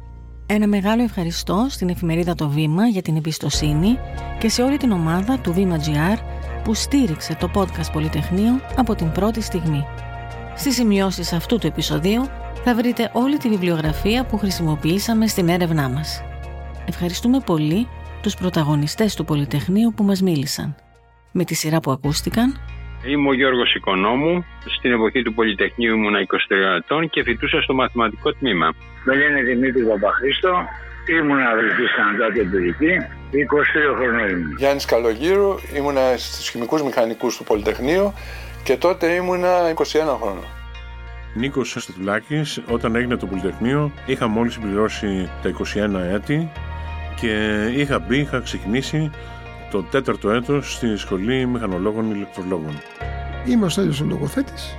Ένα μεγάλο ευχαριστώ στην εφημερίδα Το Βήμα για την εμπιστοσύνη και σε όλη την ομάδα του Βήμα GR που στήριξε το podcast Πολυτεχνείο από την πρώτη στιγμή. Στις σημειώσεις αυτού του επεισοδίου θα βρείτε όλη τη βιβλιογραφία που χρησιμοποιήσαμε στην έρευνά μας. Ευχαριστούμε πολύ τους πρωταγωνιστές του Πολυτεχνείου που μας μίλησαν. Με τη σειρά που ακούστηκαν, Είμαι ο Γιώργος Οικονόμου. Στην εποχή του Πολυτεχνείου ήμουν 23 ετών και φοιτούσα στο μαθηματικό τμήμα. Με λένε Δημήτρη Παπαχρήστο. Ήμουν αδελφή στην Εμπειρική. 22 χρονών ήμουν. Γιάννης Καλογύρου, ήμουνα στους χημικούς μηχανικούς του Πολυτεχνείου και τότε ήμουνα 21 χρονών. Νίκος Στατουλάκη, όταν έγινε το Πολυτεχνείο, είχα μόλις συμπληρώσει τα 21 έτη και είχα μπει, είχα ξεκινήσει το τέταρτο έτος στη Σχολή Μηχανολόγων Ηλεκτρολόγων. Είμαι ο Στέλιος ο λογοθέτης.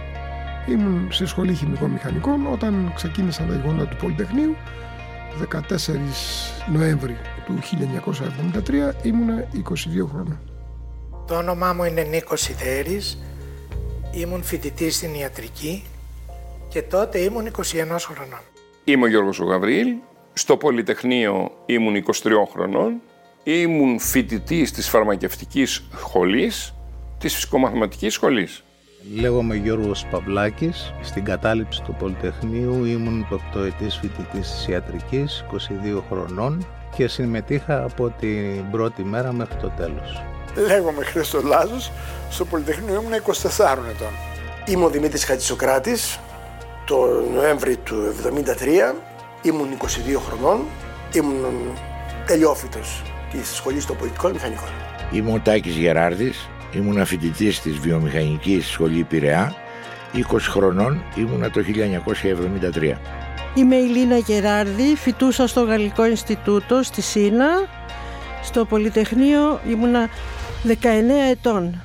Ήμουν στη Σχολή Χημικών Μηχανικών όταν ξεκίνησαν τα γεγονότα του Πολυτεχνείου 14 Νοέμβρη του 1973 ήμουνα 22 χρόνια. Το όνομά μου είναι Νίκος Ιδέρης. Ήμουν φοιτητής στην ιατρική και τότε ήμουν 21 χρονών. Είμαι ο Γιώργος ο Γαβρίλ. Στο Πολυτεχνείο ήμουν 23 χρονών. Ήμουν φοιτητής της φαρμακευτικής σχολής, της φυσικομαθηματικής σχολής. Λέγομαι Γιώργος Παυλάκης. Στην κατάληψη του Πολυτεχνείου ήμουν πεπτοετής φοιτητής της ιατρικής, 22 χρονών και συμμετείχα από την πρώτη μέρα μέχρι το τέλος. Λέγομαι Χρήστος Λάζος, στο Πολυτεχνείο ήμουν 24 ετών. Είμαι ο Δημήτρης Χατζησοκράτης. Το Νοέμβρη του 1973 ήμουν 22 χρονών. Ήμουν τελειόφυτος της Σχολής των Πολιτικών Μηχανικών. Είμαι ο Τάκης Γεράρδης, ήμουν φοιτητής της Βιομηχανικής Σχολή Πειραιά, 20 χρονών ήμουνα το 1973. Είμαι η Λίνα Γεράρδη, φοιτούσα στο Γαλλικό Ινστιτούτο στη Σίνα. Στο Πολυτεχνείο ήμουνα 19 ετών.